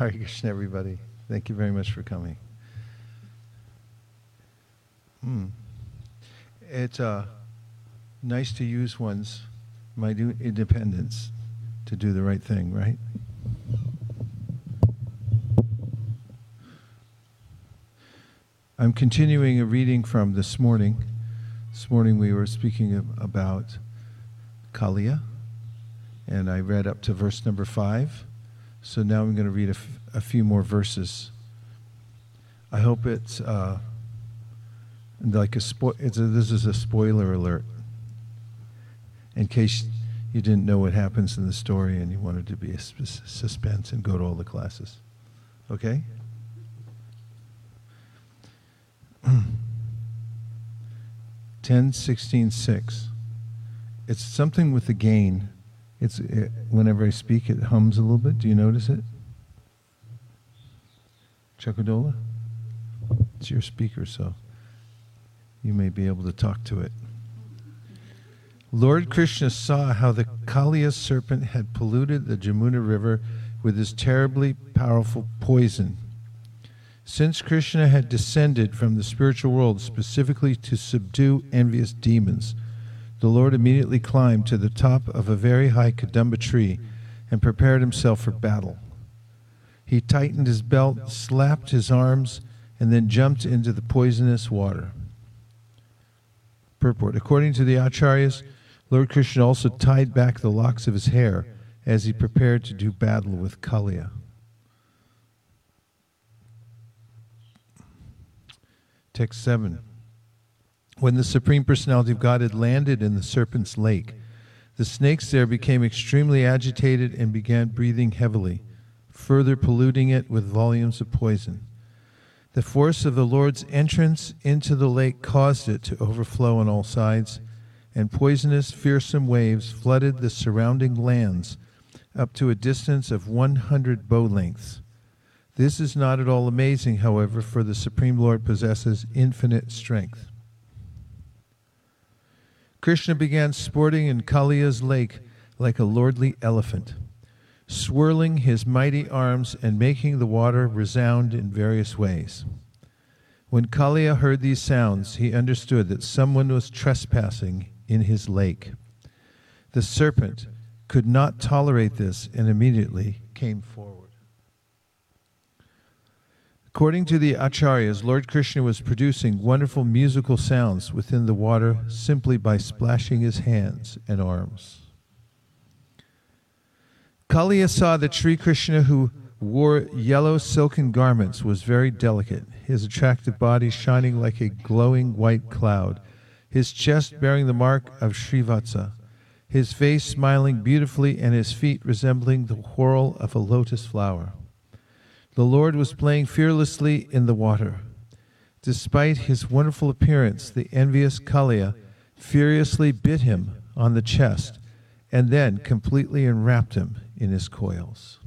Hare Krishna, everybody. Thank you very much for coming. Mm. It's uh, nice to use one's minute independence to do the right thing, right? I'm continuing a reading from this morning. This morning we were speaking about Kaliya, and I read up to verse number five. So now I'm going to read a, f- a few more verses. I hope it's uh, like a, spo- it's a this is a spoiler alert in case you didn't know what happens in the story and you wanted to be a sus- suspense and go to all the classes. Okay? 10, 16, 6. It's something with the gain. It's it, whenever I speak, it hums a little bit. Do you notice it? Chakadola? It's your speaker, so you may be able to talk to it. Lord Krishna saw how the Kaliya serpent had polluted the Jamuna River with his terribly powerful poison. Since Krishna had descended from the spiritual world specifically to subdue envious demons, the Lord immediately climbed to the top of a very high Kadamba tree and prepared himself for battle. He tightened his belt, slapped his arms, and then jumped into the poisonous water. Purport According to the Acharyas, Lord Krishna also tied back the locks of his hair as he prepared to do battle with Kaliya. Text 7. When the Supreme Personality of God had landed in the serpent's lake, the snakes there became extremely agitated and began breathing heavily, further polluting it with volumes of poison. The force of the Lord's entrance into the lake caused it to overflow on all sides, and poisonous, fearsome waves flooded the surrounding lands up to a distance of 100 bow lengths. This is not at all amazing, however, for the Supreme Lord possesses infinite strength. Krishna began sporting in Kaliya's lake like a lordly elephant, swirling his mighty arms and making the water resound in various ways. When Kaliya heard these sounds, he understood that someone was trespassing in his lake. The serpent could not tolerate this and immediately came forward. According to the Acharyas, Lord Krishna was producing wonderful musical sounds within the water simply by splashing his hands and arms. Kaliya saw that Sri Krishna, who wore yellow silken garments, was very delicate, his attractive body shining like a glowing white cloud, his chest bearing the mark of Srivatsa, his face smiling beautifully, and his feet resembling the whorl of a lotus flower. The Lord was playing fearlessly in the water. Despite his wonderful appearance, the envious Kaliya furiously bit him on the chest and then completely enwrapped him in his coils.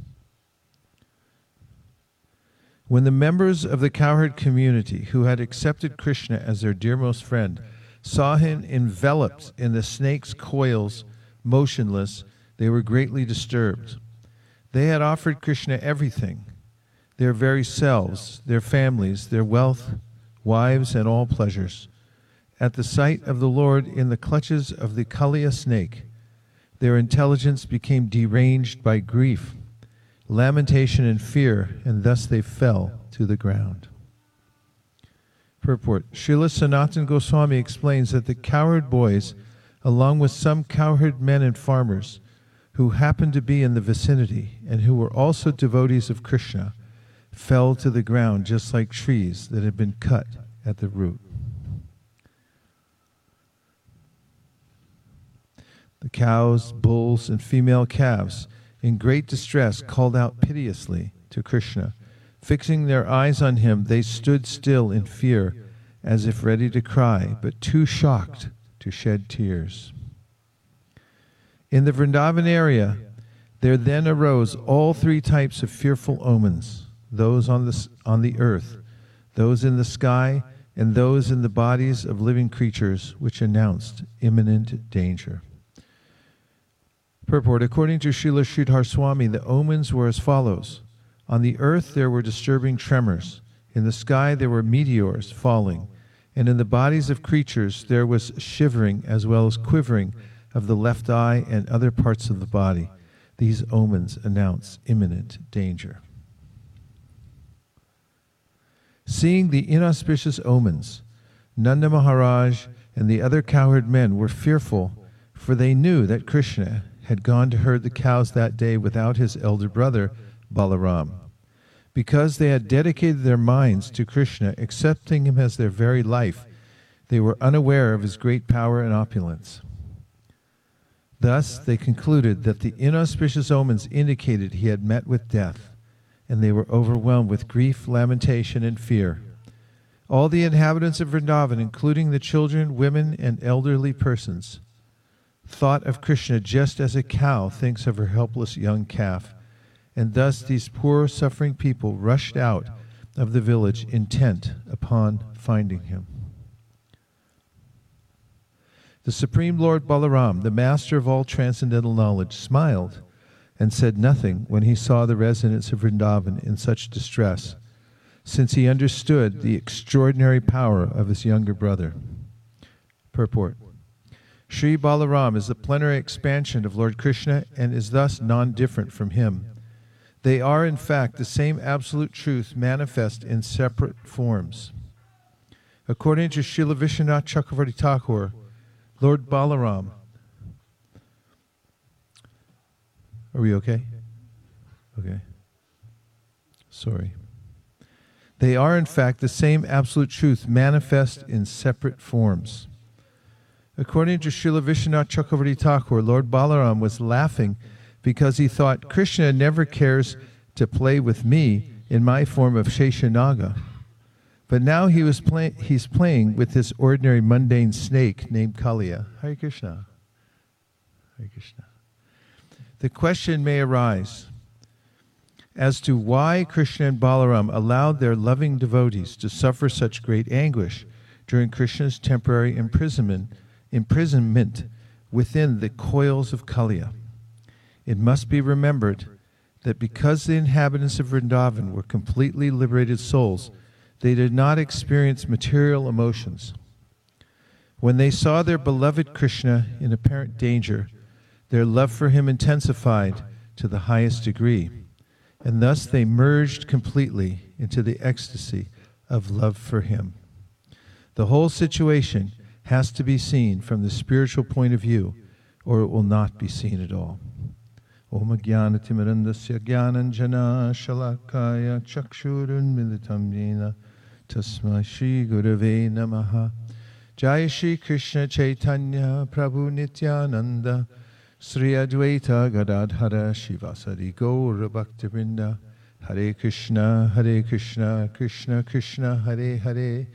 When the members of the cowherd community who had accepted Krishna as their dearmost friend saw him enveloped in the snake's coils, motionless, they were greatly disturbed. They had offered Krishna everything their very selves, their families, their wealth, wives, and all pleasures. At the sight of the Lord in the clutches of the Kaliya snake, their intelligence became deranged by grief, lamentation, and fear, and thus they fell to the ground. Purport Srila Sanatan Goswami explains that the cowherd boys, along with some cowherd men and farmers who happened to be in the vicinity and who were also devotees of Krishna, fell to the ground just like trees that had been cut at the root. The cows, bulls, and female calves, in great distress, called out piteously to Krishna. Fixing their eyes on him, they stood still in fear, as if ready to cry, but too shocked to shed tears. In the Vrindavan area, there then arose all three types of fearful omens those on the, on the earth, those in the sky, and those in the bodies of living creatures, which announced imminent danger. Purport According to Srila Sridhar Swami, the omens were as follows. On the earth there were disturbing tremors. In the sky there were meteors falling. And in the bodies of creatures there was shivering as well as quivering of the left eye and other parts of the body. These omens announce imminent danger. Seeing the inauspicious omens, Nanda Maharaj and the other cowherd men were fearful, for they knew that Krishna had gone to herd the cows that day without his elder brother, Balaram. Because they had dedicated their minds to Krishna, accepting him as their very life, they were unaware of his great power and opulence. Thus, they concluded that the inauspicious omens indicated he had met with death, and they were overwhelmed with grief, lamentation, and fear. All the inhabitants of Vrindavan, including the children, women, and elderly persons, thought of Krishna just as a cow thinks of her helpless young calf, and thus these poor, suffering people rushed out of the village intent upon finding him. The Supreme Lord Balaram, the master of all transcendental knowledge, smiled and said nothing when he saw the residents of Vrindavan in such distress, since he understood the extraordinary power of his younger brother. Purport Sri Balaram is the plenary expansion of Lord Krishna and is thus non different from him. They are, in fact, the same absolute truth manifest in separate forms. According to Srila Vishwanath Chakravarti Thakur, Lord Balaram. Are we okay? Okay. Sorry. They are, in fact, the same absolute truth manifest in separate forms. According to Srila Vishwanath Chakravarti Thakur, Lord Balaram was laughing because he thought Krishna never cares to play with me in my form of Sheshanaga. But now he was play- he's playing with this ordinary mundane snake named Kaliya. Hare Krishna. Hare Krishna. The question may arise as to why Krishna and Balaram allowed their loving devotees to suffer such great anguish during Krishna's temporary imprisonment imprisonment within the coils of Kaliya. It must be remembered that because the inhabitants of Vrindavan were completely liberated souls, they did not experience material emotions. When they saw their beloved Krishna in apparent danger, their love for him intensified to the highest degree, and thus they merged completely into the ecstasy of love for him. The whole situation has to be seen from the spiritual point of view, or it will not be seen at all. Om Jnana Timirandasya Shalakaya Chakshurun Militam Yena Tasma Shri Gurave Namaha Jai Shri Krishna Chaitanya Prabhu Nityananda Sri Advaita Gadadhara Srivasadi Gaura Bhakta Vrinda Hare Krishna Hare Krishna Krishna Krishna Hare Hare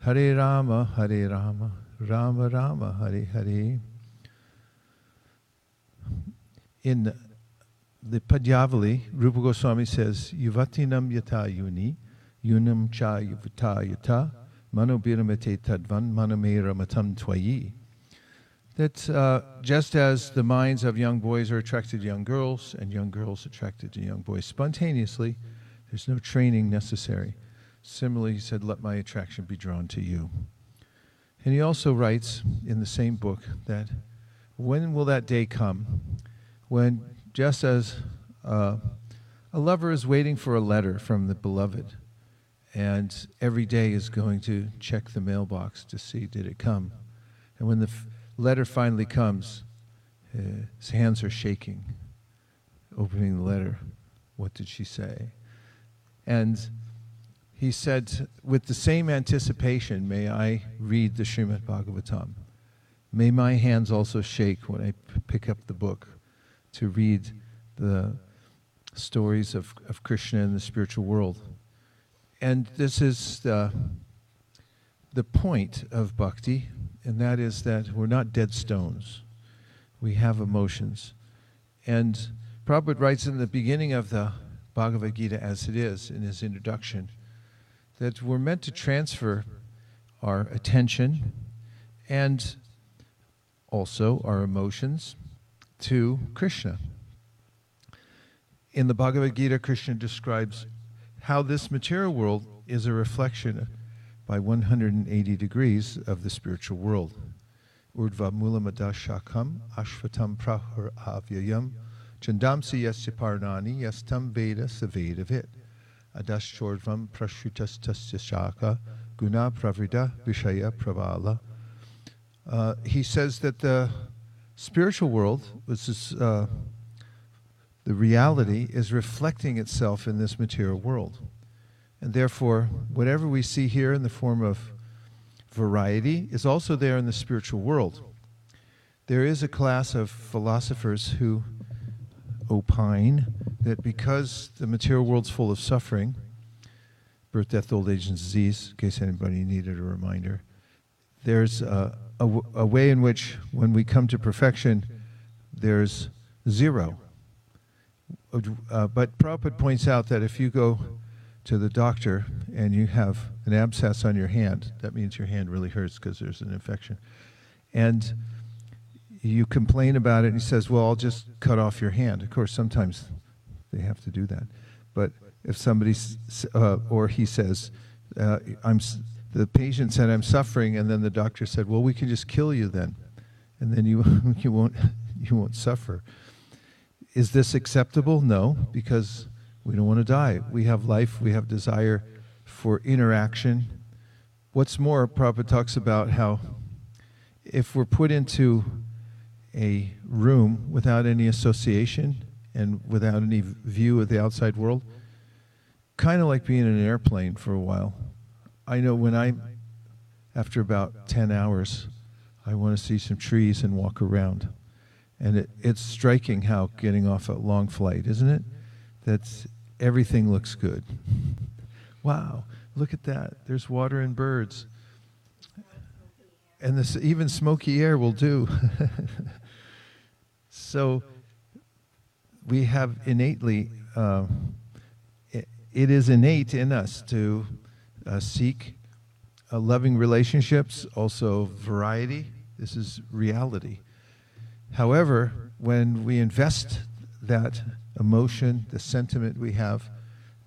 Hare Rama Hare Rama Rama Rama Hare Hare. In the Padyavali, Rupa Goswami says, Yuvatinam yata yuni, yunam cha yuvata yata, manobiramate tadvan manamera matam twayi. That uh, just as the minds of young boys are attracted to young girls and young girls attracted to young boys spontaneously, there's no training necessary. Similarly, he said, Let my attraction be drawn to you. And he also writes in the same book that when will that day come when, just as uh, a lover is waiting for a letter from the beloved, and every day is going to check the mailbox to see did it come, and when the f- letter finally comes, his hands are shaking, opening the letter. What did she say? And he said, with the same anticipation, may I read the Srimad Bhagavatam. May my hands also shake when I p- pick up the book to read the stories of, of Krishna in the spiritual world. And this is the, the point of bhakti, and that is that we're not dead stones. We have emotions. And Prabhupada writes in the beginning of the Bhagavad Gita, as it is in his introduction, that we're meant to transfer our attention and also our emotions to Krishna. In the Bhagavad Gita, Krishna describes how this material world is a reflection by 180 degrees of the spiritual world. Urdva mulamadashakam ashvatam prahar avyayam chandamsi yasya parnani yastam veda savedavit adashchordvam prashrutastasya shaka guna pravrida vishaya pravala. Uh, he says that the spiritual world, which is uh, the reality, is reflecting itself in this material world. And therefore, whatever we see here in the form of variety is also there in the spiritual world. There is a class of philosophers who opine that because the material world's full of suffering, birth, death, old age, and disease, in case anybody needed a reminder, there's a, way in which when we come to perfection, there's zero. Uh, but Prabhupada points out that if you go to the doctor and you have an abscess on your hand, that means your hand really hurts because there's an infection. And you complain about it, and he says, Well, I'll just cut off your hand. Of course, sometimes they have to do that. But if somebody, uh, or he says, uh, I'm, the patient said, I'm suffering, and then the doctor said, Well, we can just kill you then, and then you, you, won't, you won't suffer. Is this acceptable? No, because we don't want to die. We have life, we have desire for interaction. What's more, Prabhupada talks about how if we're put into a room without any association and without any view of the outside world, kind of like being in an airplane for a while. I know when I, after about 10 hours, I want to see some trees and walk around. And it, it's striking how getting off a long flight, isn't it? That's everything looks good. wow, look at that. There's water and birds. And this even smoky air will do. so we have innately, uh, it, it is innate in us to uh, seek uh, loving relationships, also variety. This is reality. However, when we invest that emotion, the sentiment we have,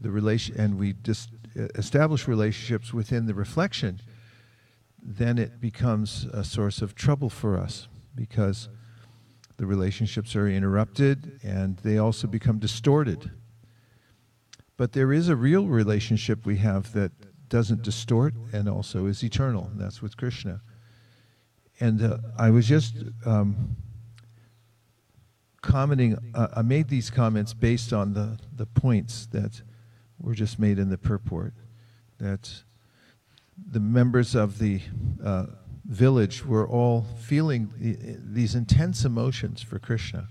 the relation, and we just establish relationships within the reflection, then it becomes a source of trouble for us because the relationships are interrupted and they also become distorted. But there is a real relationship we have that doesn't distort and also is eternal. And that's with Krishna. And uh, I was just um, commenting, uh, I made these comments based on the, the points that were just made in the purport. That the members of the uh, village were all feeling the, these intense emotions for Krishna.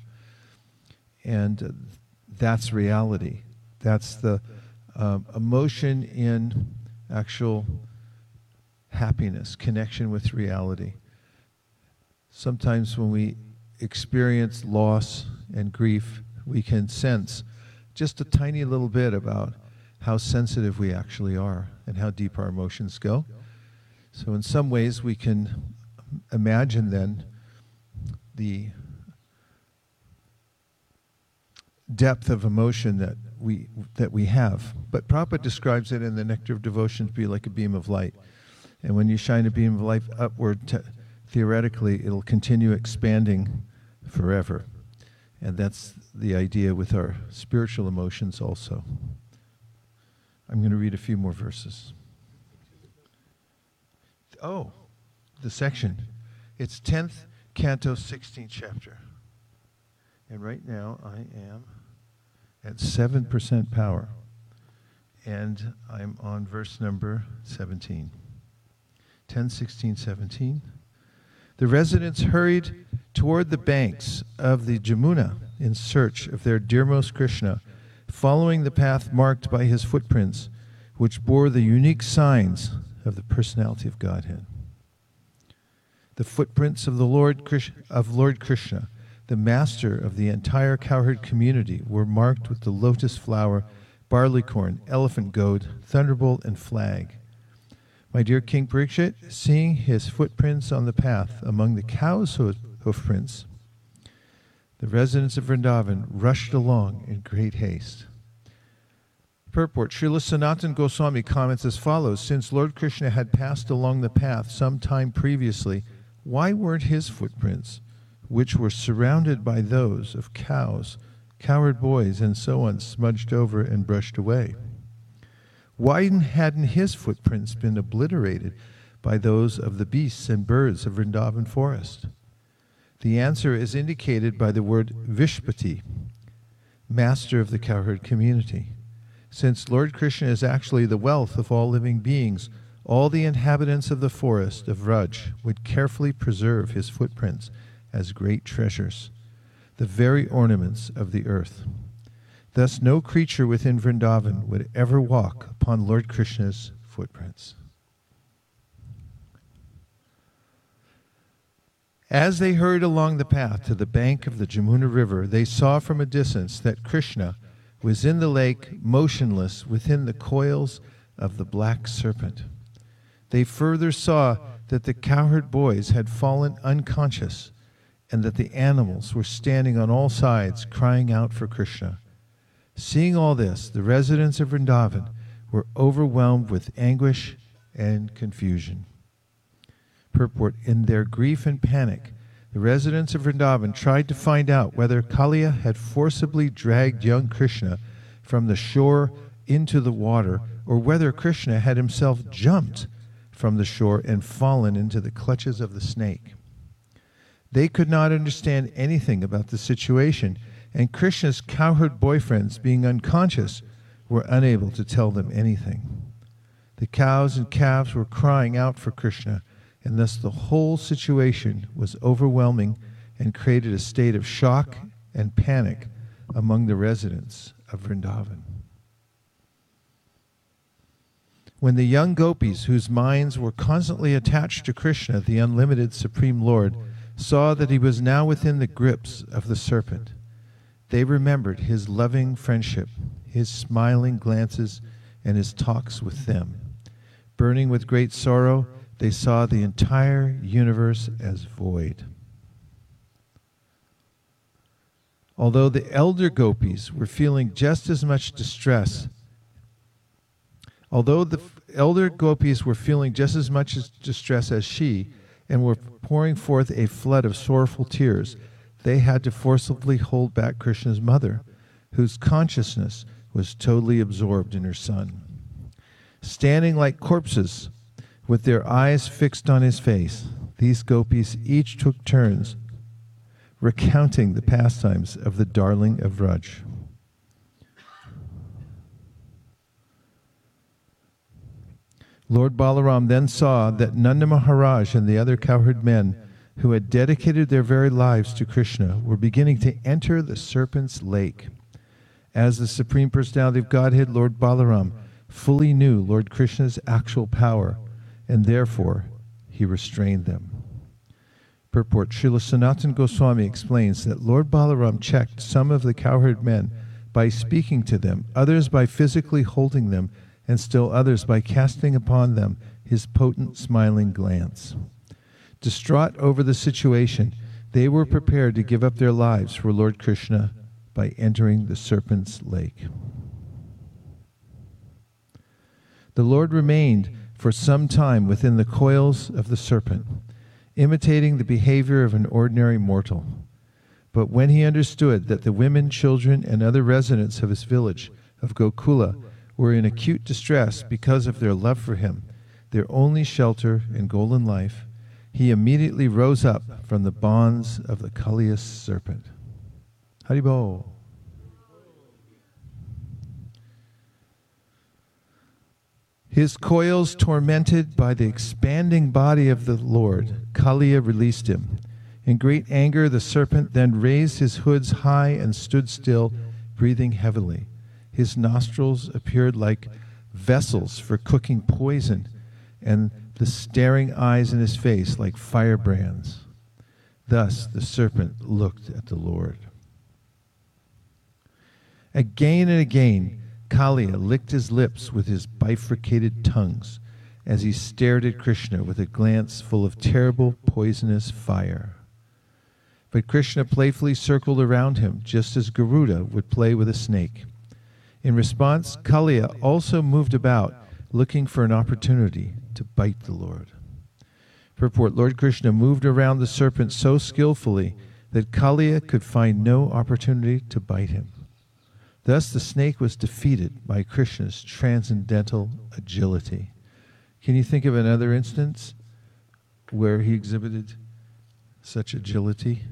And that's reality. That's the um, emotion in actual happiness, connection with reality. Sometimes when we experience loss and grief, we can sense just a tiny little bit about how sensitive we actually are and how deep our emotions go. So, in some ways, we can imagine then the depth of emotion that we that we have. But Prabhupada describes it in the Nectar of Devotion to be like a beam of light. And when you shine a beam of light upward, theoretically, it'll continue expanding forever. And that's the idea with our spiritual emotions also. I'm going to read a few more verses. Oh, the section. It's 10th canto, 16th chapter. And right now I am at 7% power. And I'm on verse number 17. 10, 16, 17. The residents hurried toward the banks of the Jamuna in search of their dearmost Krishna, following the path marked by his footprints, which bore the unique signs of the personality of Godhead. The footprints of the Lord of Lord Krishna, the master of the entire cowherd community, were marked with the lotus flower, barleycorn, elephant goad, thunderbolt, and flag. My dear King Parikshit, seeing his footprints on the path among the cows' hoofprints, the residents of Vrindavan rushed along in great haste. Purport Srila Sanatan Goswami comments as follows Since Lord Krishna had passed along the path some time previously, why weren't his footprints, which were surrounded by those of cows, cowherd boys, and so on, smudged over and brushed away? Why hadn't his footprints been obliterated by those of the beasts and birds of Vrindavan forest? The answer is indicated by the word Vishpati, master of the cowherd community. Since Lord Krishna is actually the wealth of all living beings, all the inhabitants of the forest of Vraj would carefully preserve his footprints as great treasures, the very ornaments of the earth. Thus, no creature within Vrindavan would ever walk upon Lord Krishna's footprints. As they hurried along the path to the bank of the Jamuna River, they saw from a distance that Krishna was in the lake, motionless within the coils of the black serpent. They further saw that the cowherd boys had fallen unconscious and that the animals were standing on all sides crying out for Krishna. Seeing all this, the residents of Vrindavan were overwhelmed with anguish and confusion. Purport In their grief and panic, the residents of Vrindavan tried to find out whether Kaliya had forcibly dragged young Krishna from the shore into the water, or whether Krishna had himself jumped from the shore and fallen into the clutches of the snake. They could not understand anything about the situation, and Krishna's cowherd boyfriends, being unconscious, were unable to tell them anything. The cows and calves were crying out for Krishna, and thus the whole situation was overwhelming and created a state of shock and panic among the residents of Vrindavan. When the young gopis, whose minds were constantly attached to Krishna, the unlimited Supreme Lord, saw that he was now within the grips of the serpent, they remembered his loving friendship, his smiling glances, and his talks with them. Burning with great sorrow, they saw the entire universe as void. Although the elder gopis were feeling just as much distress, although the elder gopis were feeling just as much distress as she and were pouring forth a flood of sorrowful tears, they had to forcibly hold back Krishna's mother, whose consciousness was totally absorbed in her son. Standing like corpses, with their eyes fixed on his face, these gopis each took turns recounting the pastimes of the darling of Vraj. Lord Balaram then saw that Nanda Maharaj and the other cowherd men who had dedicated their very lives to Krishna were beginning to enter the serpent's lake. As the Supreme Personality of Godhead, Lord Balaram fully knew Lord Krishna's actual power and therefore he restrained them. Purport Srila Sanatan Goswami explains that Lord Balaram checked some of the cowherd men by speaking to them, others by physically holding them, and still others by casting upon them his potent smiling glance. Distraught over the situation, they were prepared to give up their lives for Lord Krishna by entering the serpent's lake. The Lord remained for some time within the coils of the serpent, imitating the behavior of an ordinary mortal. But when he understood that the women, children, and other residents of his village of Gokula were in acute distress because of their love for him, their only shelter and goal in life, he immediately rose up from the bonds of the Kaliya serpent. Haribo. His coils tormented by the expanding body of the Lord, Kaliya released him. In great anger, the serpent then raised his hoods high and stood still, breathing heavily. His nostrils appeared like vessels for cooking poison, and the staring eyes in his face like firebrands. Thus the serpent looked at the Lord. Again and again, Kaliya licked his lips with his bifurcated tongues as he stared at Krishna with a glance full of terrible, poisonous fire. But Krishna playfully circled around him, just as Garuda would play with a snake. In response, Kaliya also moved about looking for an opportunity to bite the Lord. Purport Lord Krishna moved around the serpent so skillfully that Kaliya could find no opportunity to bite him. Thus, the snake was defeated by Krishna's transcendental agility. Can you think of another instance where he exhibited such agility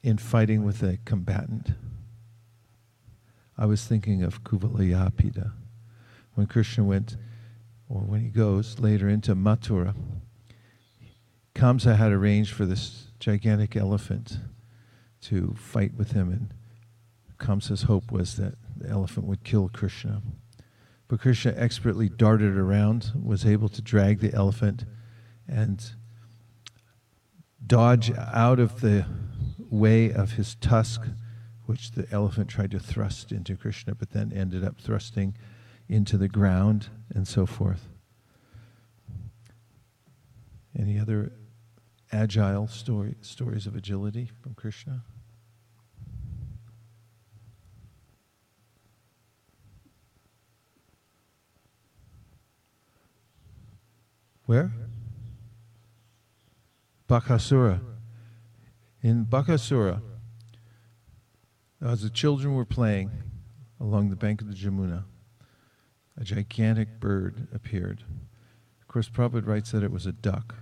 in fighting with a combatant? I was thinking of Kuvalayapida. When Krishna went, or when he goes later into Mathura, Kamsa had arranged for this gigantic elephant to fight with him, and Kamsa's hope was that the elephant would kill Krishna. But Krishna expertly darted around, was able to drag the elephant and dodge out of the way of his tusk, which the elephant tried to thrust into Krishna, but then ended up thrusting into the ground and so forth. Any other agile story, stories of agility from Krishna? Where? Bakasura. In Bakasura, as the children were playing along the bank of the Jamuna, a gigantic bird appeared. Of course, Prabhupada writes that it was a duck.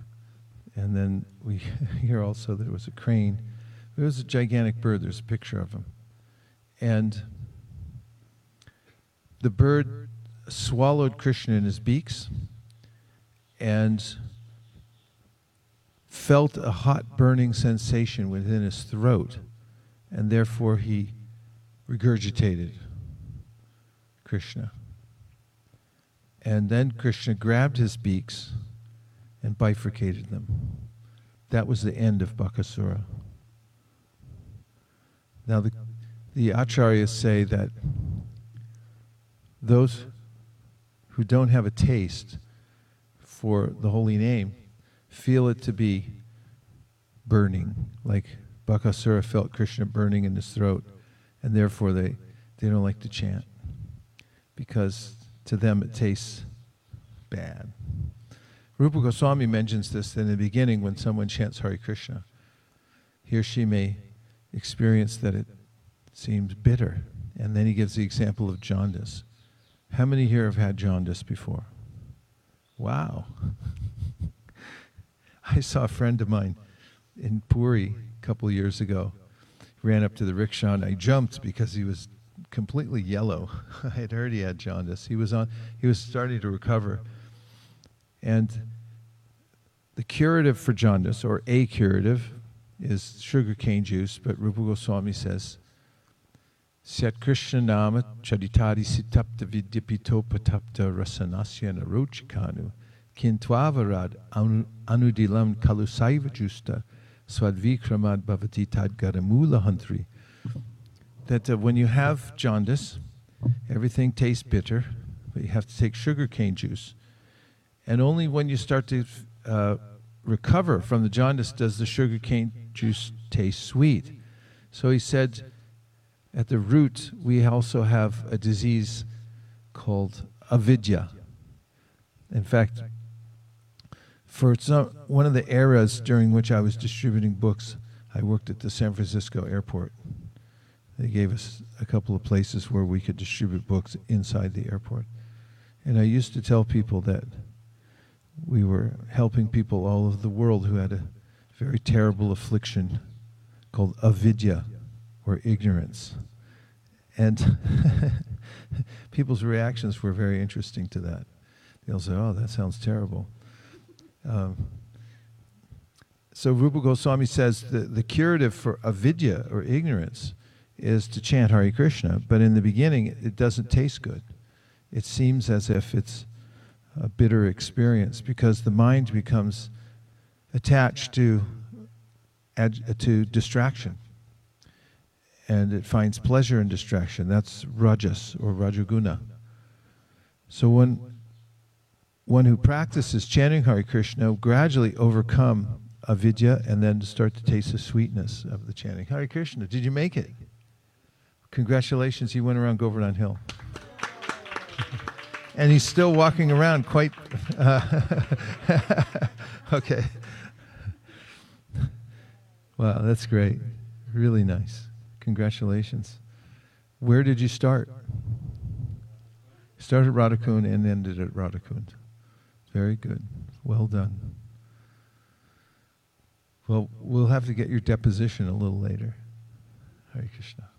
And then we hear also that it was a crane. It was a gigantic bird. There's a picture of him. And the bird swallowed Krishna in his beaks and felt a hot burning sensation within his throat, and therefore he regurgitated Krishna. And then Krishna grabbed his beaks and bifurcated them. That was the end of Bakasura. Now, the, the acharyas say that those who don't have a taste for the holy name feel it to be burning, like Bakasura felt Krishna burning in his throat, and therefore they, they don't like to chant because to them it tastes bad. Rupa Goswami mentions this in the beginning when someone chants Hare Krishna. He or she may experience that it seems bitter. And then he gives the example of jaundice. How many here have had jaundice before? Wow. I saw a friend of mine in Puri a couple years ago. Ran up to the rickshaw and I jumped because he was completely yellow. I had heard he had jaundice. He was on he was starting to recover. And the curative for jaundice, or a curative, is sugar cane juice, but Rupa Goswami says Syat Krishna Nama Charitari Sitapta Vidyapitopatapta Rasanasya Narochikanu Kintwavarad Anudilam Kalusaiva Justa Swadvikramad Bhavati Tadgaramula Hantri. That uh, when you have jaundice, everything tastes bitter, but you have to take sugar cane juice. And only when you start to uh, recover from the jaundice does the sugar cane juice taste sweet. So he said, at the root, we also have a disease called avidya. In fact, for some, one of the eras during which I was distributing books, I worked at the San Francisco airport. They gave us a couple of places where we could distribute books inside the airport. And I used to tell people that we were helping people all over the world who had a very terrible affliction called avidya or ignorance. And people's reactions were very interesting to that. They'll say, oh, that sounds terrible. Um, so Rupa Goswami says the, the curative for avidya or ignorance is to chant Hare Krishna, but in the beginning it doesn't taste good. It seems as if it's a bitter experience because the mind becomes attached to, to distraction and it finds pleasure in distraction. That's rajas or rajaguna. So when one who practices chanting Hare Krishna gradually overcome avidya and then start to taste the sweetness of the chanting. Hare Krishna, did you make it? Congratulations, he went around Govardhan Hill. and he's still walking around quite. Uh, okay. Wow, that's great. Really nice. Congratulations. Where did you start? Started at Radhakund and ended at Radhakund. Very good. Well done. Well, we'll have to get your deposition a little later. Hare Krishna.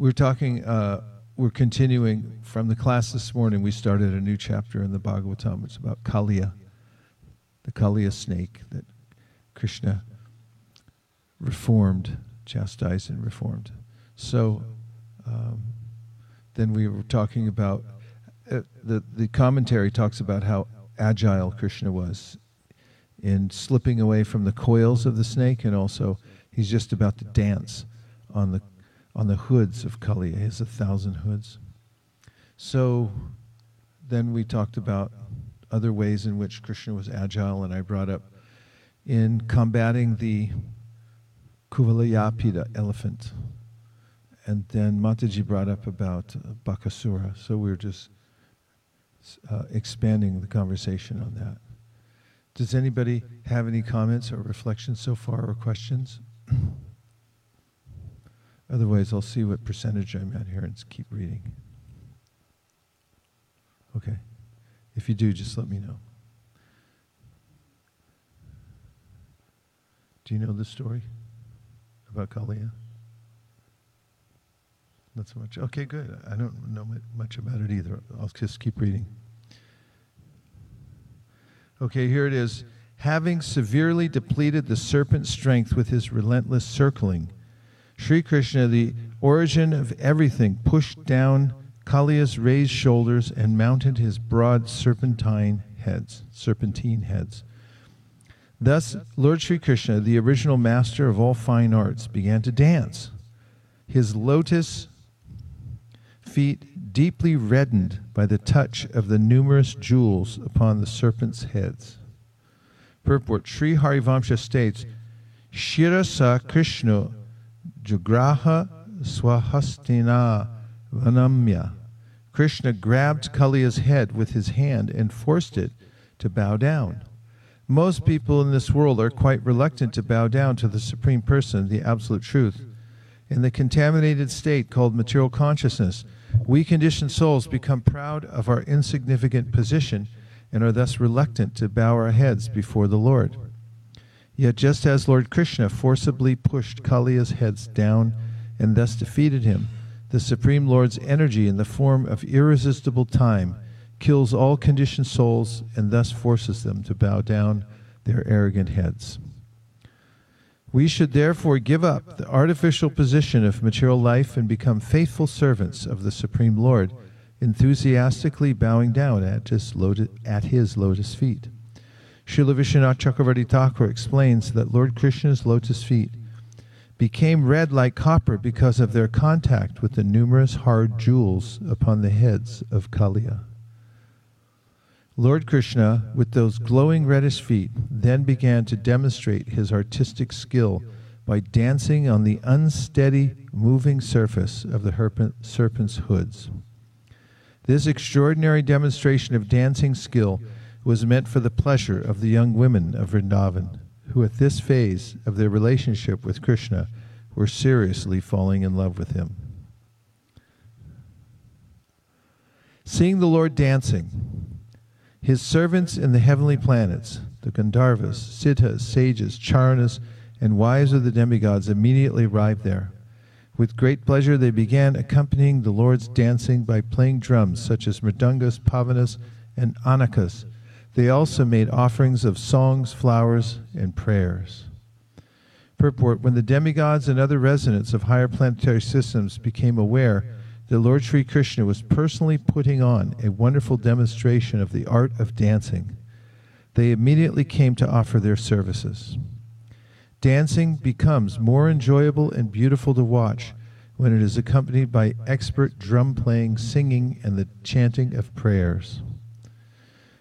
We're talking, uh, we're continuing from the class this morning. We started a new chapter in the Bhagavatam. It's about Kaliya, the Kaliya snake that Krishna reformed, chastised, and reformed. So um, then we were talking about uh, the the commentary talks about how agile Krishna was in slipping away from the coils of the snake, and also he's just about to dance on the on the hoods of Kali. He has a thousand hoods. So then we talked about other ways in which Krishna was agile, and I brought up in combating the Kuvalayapida elephant. And then Mataji brought up about uh, Bakasura. So we were just uh, expanding the conversation on that. Does anybody have any comments or reflections so far or questions? Otherwise, I'll see what percentage I'm at here and keep reading. Okay. If you do, just let me know. Do you know the story about Kaliya? Not so much. Okay, good. I don't know much about it either. I'll just keep reading. Okay, here it is. Having severely depleted the serpent's strength with his relentless circling, Sri Krishna, the origin of everything, pushed down Kaliya's raised shoulders and mounted his broad serpentine heads, serpentine heads. Thus, Lord Sri Krishna, the original master of all fine arts, began to dance. His lotus feet deeply reddened by the touch of the numerous jewels upon the serpents' heads. Purport Sri Harivamsha states Shirasa Krishna Swahastina Vanamya. Krishna grabbed Kaliya's head with his hand and forced it to bow down. Most people in this world are quite reluctant to bow down to the Supreme Person, the Absolute Truth. In the contaminated state called material consciousness, we conditioned souls become proud of our insignificant position and are thus reluctant to bow our heads before the Lord. Yet, just as Lord Krishna forcibly pushed Kaliya's heads down and thus defeated him, the Supreme Lord's energy in the form of irresistible time kills all conditioned souls and thus forces them to bow down their arrogant heads. We should therefore give up the artificial position of material life and become faithful servants of the Supreme Lord, enthusiastically bowing down at his lotus, at his lotus feet. Srila Vishwanath Chakravarti Thakur explains that Lord Krishna's lotus feet became red like copper because of their contact with the numerous hard jewels upon the heads of Kaliya. Lord Krishna, with those glowing reddish feet, then began to demonstrate his artistic skill by dancing on the unsteady, moving surface of the serpent's hoods. This extraordinary demonstration of dancing skill was meant for the pleasure of the young women of Vrindavan, who at this phase of their relationship with Krishna were seriously falling in love with him. Seeing the Lord dancing, his servants in the heavenly planets, the Gandharvas, Siddhas, sages, Charanas, and wives of the demigods, immediately arrived there. With great pleasure, they began accompanying the Lord's dancing by playing drums such as mridungas, pavanas, and anakas. They also made offerings of songs, flowers, and prayers. Purport When the demigods and other residents of higher planetary systems became aware that Lord Sri Krishna was personally putting on a wonderful demonstration of the art of dancing. They immediately came to offer their services. Dancing becomes more enjoyable and beautiful to watch when it is accompanied by expert drum playing, singing, and the chanting of prayers.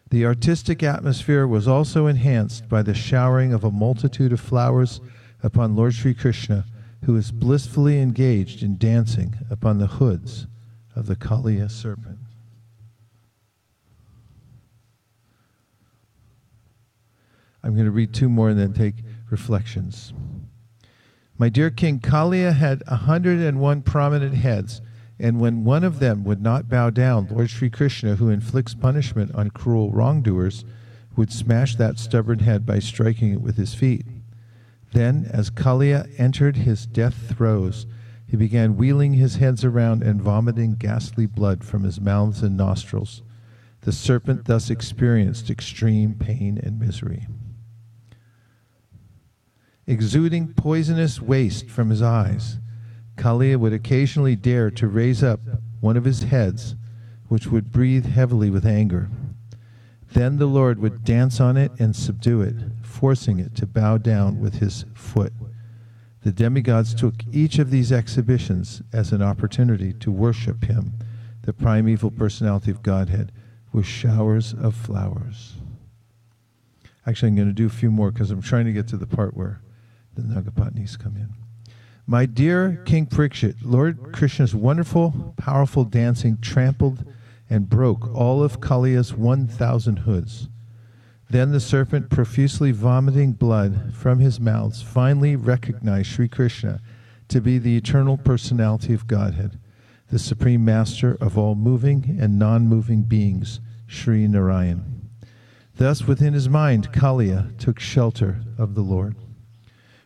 The artistic atmosphere was also enhanced by the showering of a multitude of flowers upon Lord Sri Krishna who was blissfully engaged in dancing upon the hoods of the Kaliya serpent. I'm going to read two more and then take reflections. My dear king, Kaliya had 101 prominent heads, and when one of them would not bow down, Lord Sri Krishna, who inflicts punishment on cruel wrongdoers, would smash that stubborn head by striking it with his feet. Then, as Kaliya entered his death throes, he began wheeling his heads around and vomiting ghastly blood from his mouths and nostrils. The serpent thus experienced extreme pain and misery. Exuding poisonous waste from his eyes, Kaliya would occasionally dare to raise up one of his heads, which would breathe heavily with anger. Then the Lord would dance on it and subdue it, forcing it to bow down with his foot. The demigods took each of these exhibitions as an opportunity to worship him, the primeval personality of Godhead, with showers of flowers. Actually, I'm going to do a few more because I'm trying to get to the part where the Nagapatnis come in. My dear King Parikshit, Lord Krishna's wonderful, powerful dancing trampled and broke all of Kaliya's 1,000 hoods. Then the serpent, profusely vomiting blood from his mouths, finally recognized Sri Krishna to be the eternal personality of Godhead, the supreme master of all moving and non moving beings, Sri Narayan. Thus, within his mind, Kaliya took shelter of the Lord.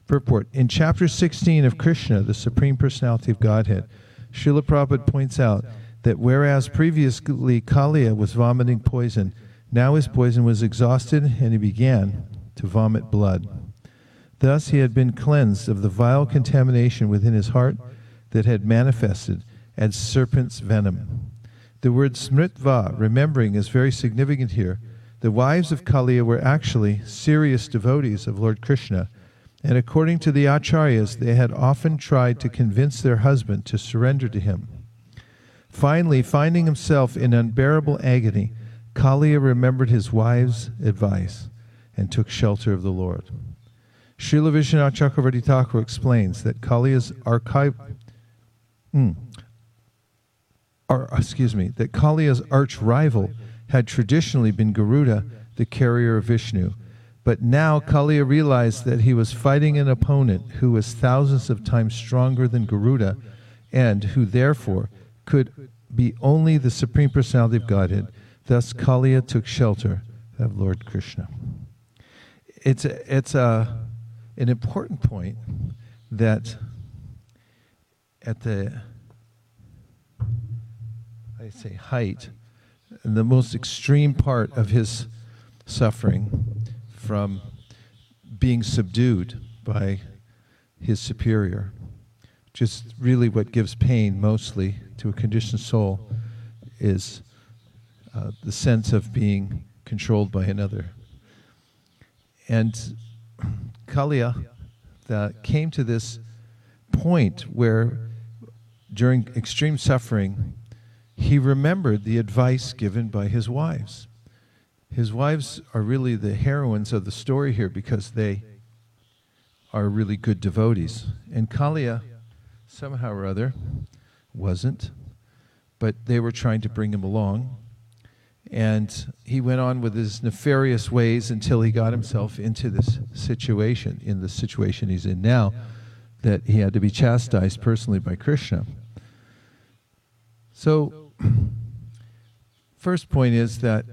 Purport In chapter 16 of Krishna, the Supreme Personality of Godhead, Srila Prabhupada points out that whereas previously Kaliya was vomiting poison, now his poison was exhausted and he began to vomit blood. Thus he had been cleansed of the vile contamination within his heart that had manifested as serpent's venom. The word smritva, remembering, is very significant here. The wives of Kaliya were actually serious devotees of Lord Krishna, and according to the acharyas, they had often tried to convince their husband to surrender to him. Finally, finding himself in unbearable agony, Kaliya remembered his wife's advice and took shelter of the Lord. Srila Vishwanath Chakravarti Thakur explains that Kaliya's archive, mm, or, excuse me, that Kaliya's arch rival had traditionally been Garuda, the carrier of Vishnu. But now Kaliya realized that he was fighting an opponent who was thousands of times stronger than Garuda and who therefore could be only the Supreme Personality of Godhead. Thus, Kaliya took shelter of Lord Krishna. It's a, it's a, an important point that at the I say height, the most extreme part of his suffering from being subdued by his superior, just really what gives pain mostly to a conditioned soul is uh, the sense of being controlled by another. And Kaliya came to this point where, during extreme suffering, he remembered the advice given by his wives. His wives are really the heroines of the story here because they are really good devotees. And Kaliya, somehow or other, wasn't, but they were trying to bring him along. And he went on with his nefarious ways until he got himself into this situation, in the situation he's in now, that he had to be chastised personally by Krishna. So, first point is that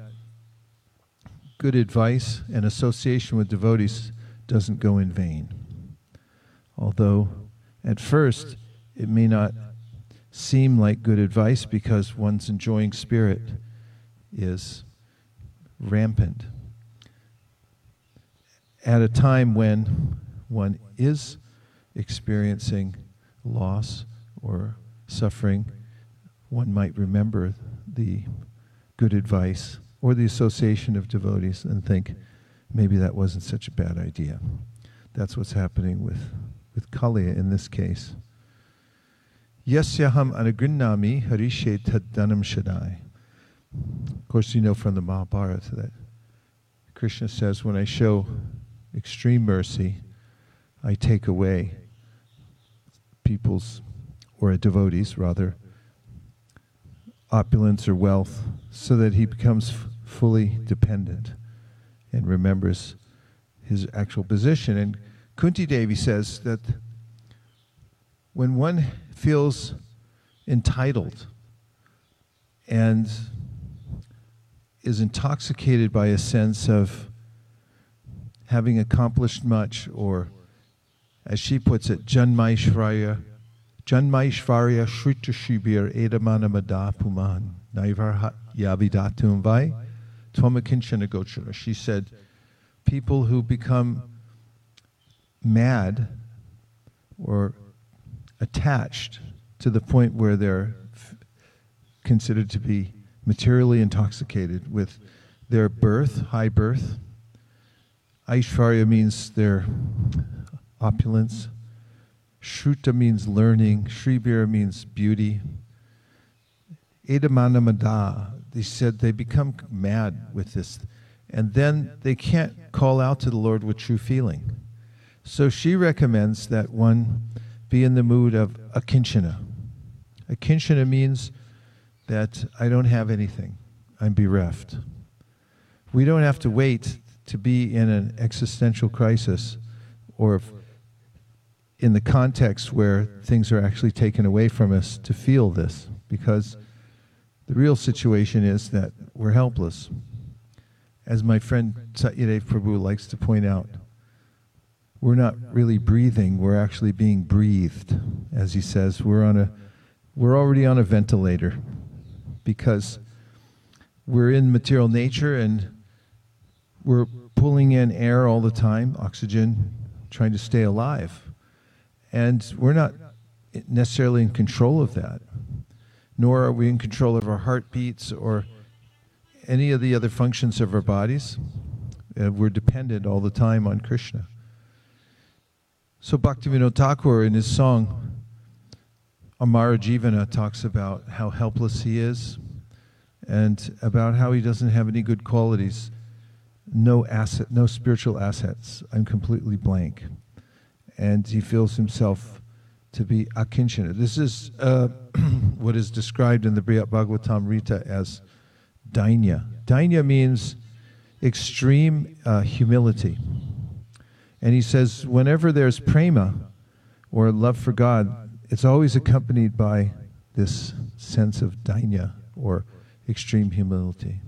good advice and association with devotees doesn't go in vain. Although, at first, it may not seem like good advice because one's enjoying spirit is rampant. At a time when one is experiencing loss or suffering, one might remember the good advice or the association of devotees and think maybe that wasn't such a bad idea. That's what's happening with, with Kaliya in this case. Yasyaham anagrinnami harishe taddanam shadai. Of course, you know from the Mahabharata that Krishna says, when I show extreme mercy, I take away people's, or a devotee's rather, opulence or wealth, so that he becomes f- fully dependent and remembers his actual position. And Kunti Devi says that when one feels entitled and is intoxicated by a sense of having accomplished much, or as she puts it, Janmaishvarya, Janmaishvarya Shrita Shibir Edamana Mada Puman, Naivar Yavidatum Vai, Twamakinchana Gochara. She said, people who become mad or attached to the point where they're f- considered to be materially intoxicated with their birth, high birth. Aishvarya means their opulence. Shruta means learning. Shribira means beauty. Edamanamada, they said they become mad with this. And then they can't call out to the Lord with true feeling. So she recommends that one be in the mood of akinchana. Akinchana means that I don't have anything, I'm bereft. We don't have to wait to be in an existential crisis or in the context where things are actually taken away from us to feel this, because the real situation is that we're helpless. As my friend Satyadev Prabhu likes to point out, we're not really breathing, we're actually being breathed. As he says, we're on a we're already on a ventilator because we're in material nature and we're pulling in air all the time, oxygen, trying to stay alive. And we're not necessarily in control of that, nor are we in control of our heartbeats or any of the other functions of our bodies. Uh, we're dependent all the time on Krishna. So Bhaktivinoda Thakur in his song Amara Jivana talks about how helpless he is and about how he doesn't have any good qualities, no asset, no spiritual assets. I'm completely blank. And he feels himself to be akinchana. This is uh, what is described in the Brihad Bhagavatamrita as dainya. Dainya means extreme uh, humility. And he says, whenever there's prema or love for God, it's always accompanied by this sense of dainya or extreme humility.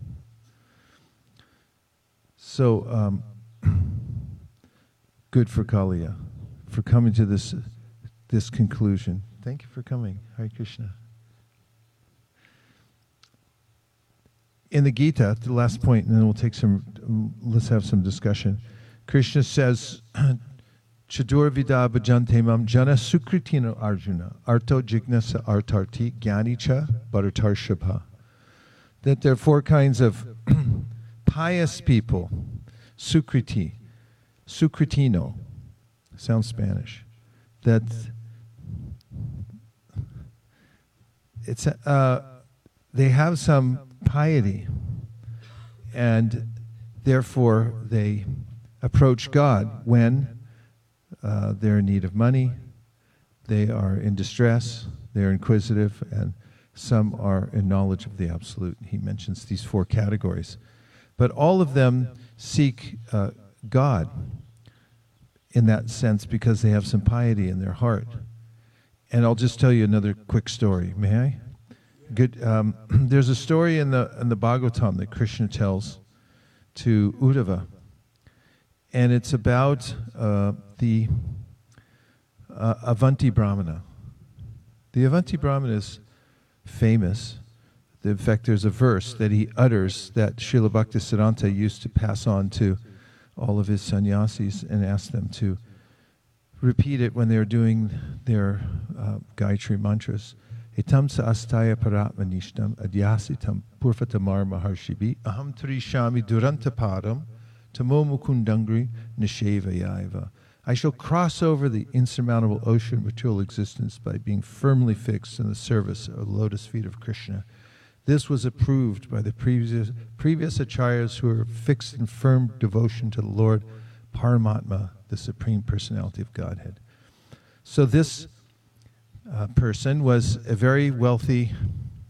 So, um, good for Kaliya for coming to this this conclusion. Thank you for coming. Hare Krishna. In the Gita, the last point, and then we'll take some. Let's have some discussion. Krishna says, Chadur vida bhajante mam jana sukritina arjuna, arto jignasa artarti gyanicha bharatar. That there are four kinds of pious people. Sukriti, sukritino, sounds Spanish. That it's uh, they have some piety, and therefore they approach God when uh, they're in need of money, they are in distress, they're inquisitive, and some are in knowledge of the absolute. He mentions these four categories. But all of them seek uh, God in that sense because they have some piety in their heart. And I'll just tell you another quick story. May I? Good. Um, there's a story in the in the Bhagavatam that Krishna tells to Uddhava and it's about uh, the uh, Avanti Brahmana. The Avanti Brahmana is famous. In fact, there's a verse that he utters that Srila Bhaktisiddhanta used to pass on to all of his sannyasis and ask them to repeat it when they're doing their uh, Gayatri mantras. Itam sa astaya paratmanishtam adyasitam purvatamar maharshibi aham trishami mukundangri nishevayaiva. I shall cross over the insurmountable ocean of material existence by being firmly fixed in the service of the lotus feet of Krishna. This was approved by the previous, previous acharyas who were fixed in firm devotion to the Lord Paramatma, the Supreme Personality of Godhead. So this uh, person was a very wealthy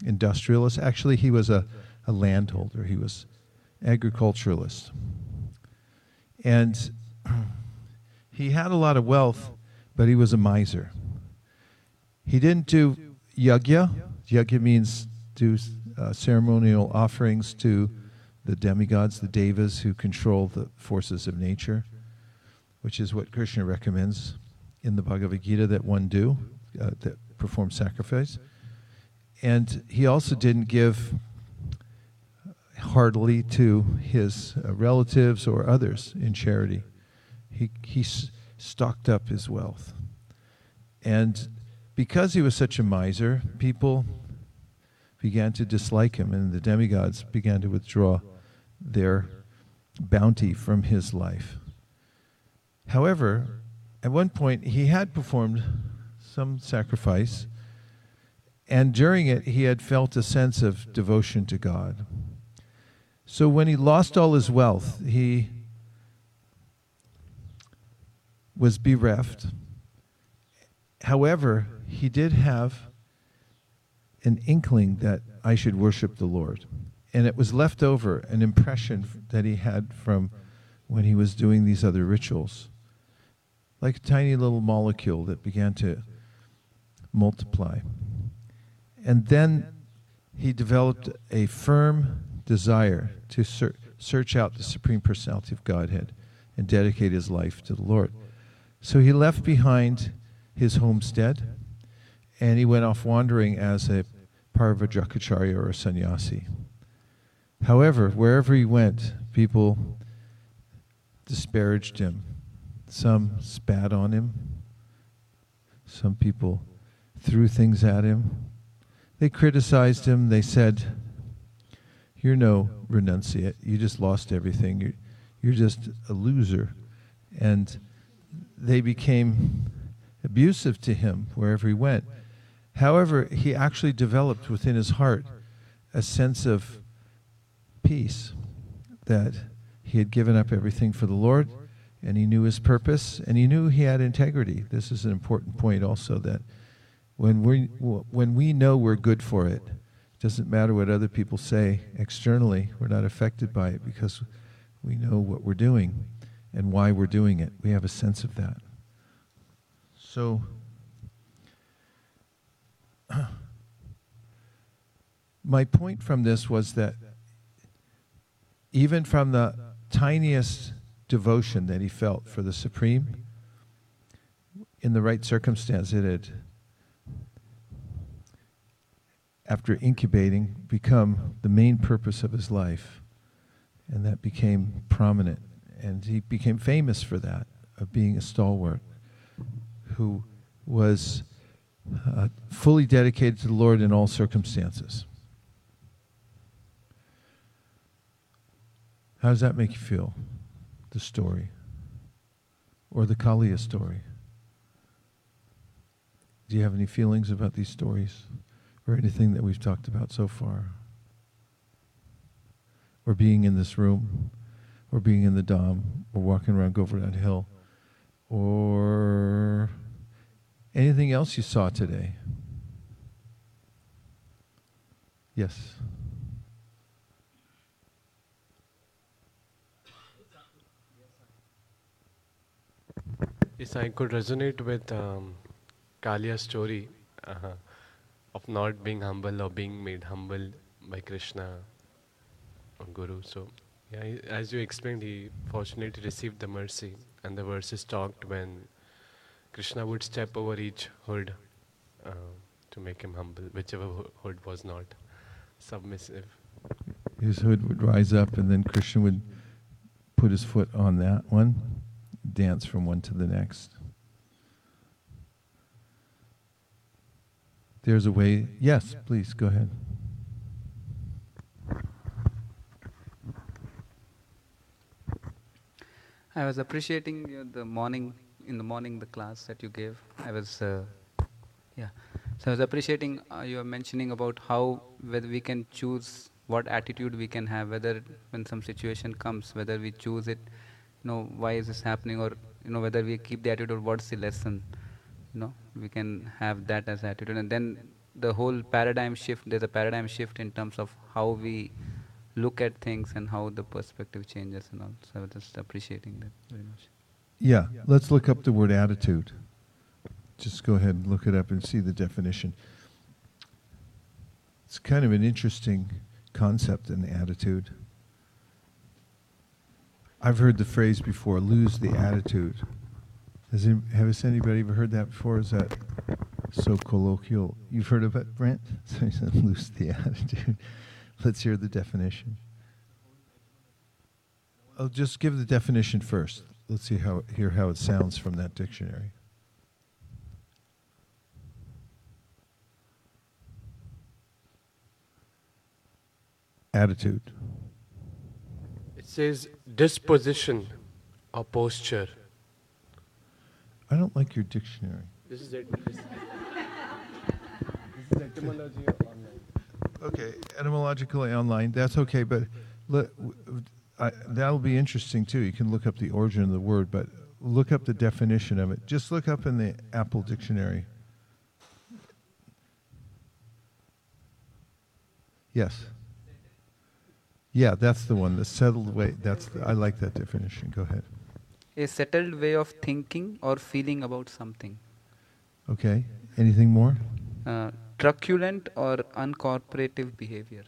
industrialist. Actually, he was a, a landholder, he was agriculturalist. And he had a lot of wealth, but he was a miser. He didn't do yajna. Yajna means do uh, ceremonial offerings to the demigods, the devas who control the forces of nature, which is what Krishna recommends in the Bhagavad Gita that one do, uh, that perform sacrifice. And he also didn't give heartily to his uh, relatives or others in charity. He, he stocked up his wealth. And because he was such a miser, people began to dislike him, and the demigods began to withdraw their bounty from his life. However, at one point, he had performed some sacrifice, and during it, he had felt a sense of devotion to God. So when he lost all his wealth, he was bereft. However, he did have an inkling that I should worship the Lord. And it was left over, an impression that he had from when he was doing these other rituals. Like a tiny little molecule that began to multiply. And then he developed a firm desire to ser- search out the Supreme Personality of Godhead and dedicate his life to the Lord. So he left behind his homestead and he went off wandering as a Parivrajakacharya or a sannyasi. However, wherever he went, people disparaged him. Some spat on him. Some people threw things at him. They criticized him. They said, You're no renunciate. You just lost everything. You're, you're just a loser. And they became abusive to him wherever he went. However, he actually developed within his heart a sense of peace that he had given up everything for the Lord and he knew his purpose and he knew he had integrity. This is an important point also that when we when we know we're good for it, it doesn't matter what other people say externally, we're not affected by it because we know what we're doing and why we're doing it. We have a sense of that. So my point from this was that even from the tiniest devotion that he felt for the Supreme, in the right circumstance, it had, after incubating, become the main purpose of his life. And that became prominent. And he became famous for that, of being a stalwart who was uh, fully dedicated to the Lord in all circumstances. How does that make you feel? The story. Or the Kaliya story? Do you have any feelings about these stories? Or anything that we've talked about so far? Or being in this room? Or being in the Dham? Or walking around Govardhan Hill? Or Anything else you saw today? Yes. Yes, I could resonate with um, Kaliya's story uh, of not being humble or being made humble by Krishna or Guru. So, yeah, as you explained, he fortunately received the mercy, and the verses talked when Krishna would step over each hood uh, to make him humble, whichever hood was not submissive. His hood would rise up, and then Krishna would put his foot on that one, dance from one to the next. There's a way. Yes, please go ahead. I was appreciating the morning in the morning the class that you gave. I was, uh, yeah. So I was appreciating uh, you were mentioning about how whether we can choose what attitude we can have, whether when some situation comes, whether we choose it, you know, why is this happening, or you know, whether we keep the attitude, or what's the lesson. you know we can have that as attitude and then the whole paradigm shift there's a paradigm shift in terms of how we look at things and how the perspective changes and all so just appreciating that very much Yeah, let's look up the word attitude. Just go ahead and look it up and see the definition. It's kind of an interesting concept, an attitude. I've heard the phrase before, lose the attitude. Has any, has anybody ever heard that before? Is that so colloquial? You've heard of it, Brent? So he said, lose the attitude. Let's hear the definition. I'll just give the definition first. Let's see how hear how it sounds from that dictionary. Attitude. It says disposition or posture. I don't like your dictionary. This is it. This, this is etymology online. Okay, etymologically online, that's okay, but let, I, that'll be interesting too. You can look up the origin of the word, but look up the definition of it. Just look up in the Apple dictionary. Yes. Yeah, that's the one. The settled way. That's the, I like that definition. Go ahead. a settled way of thinking or feeling about something Okay. Anything more? uh, truculent or uncooperative behavior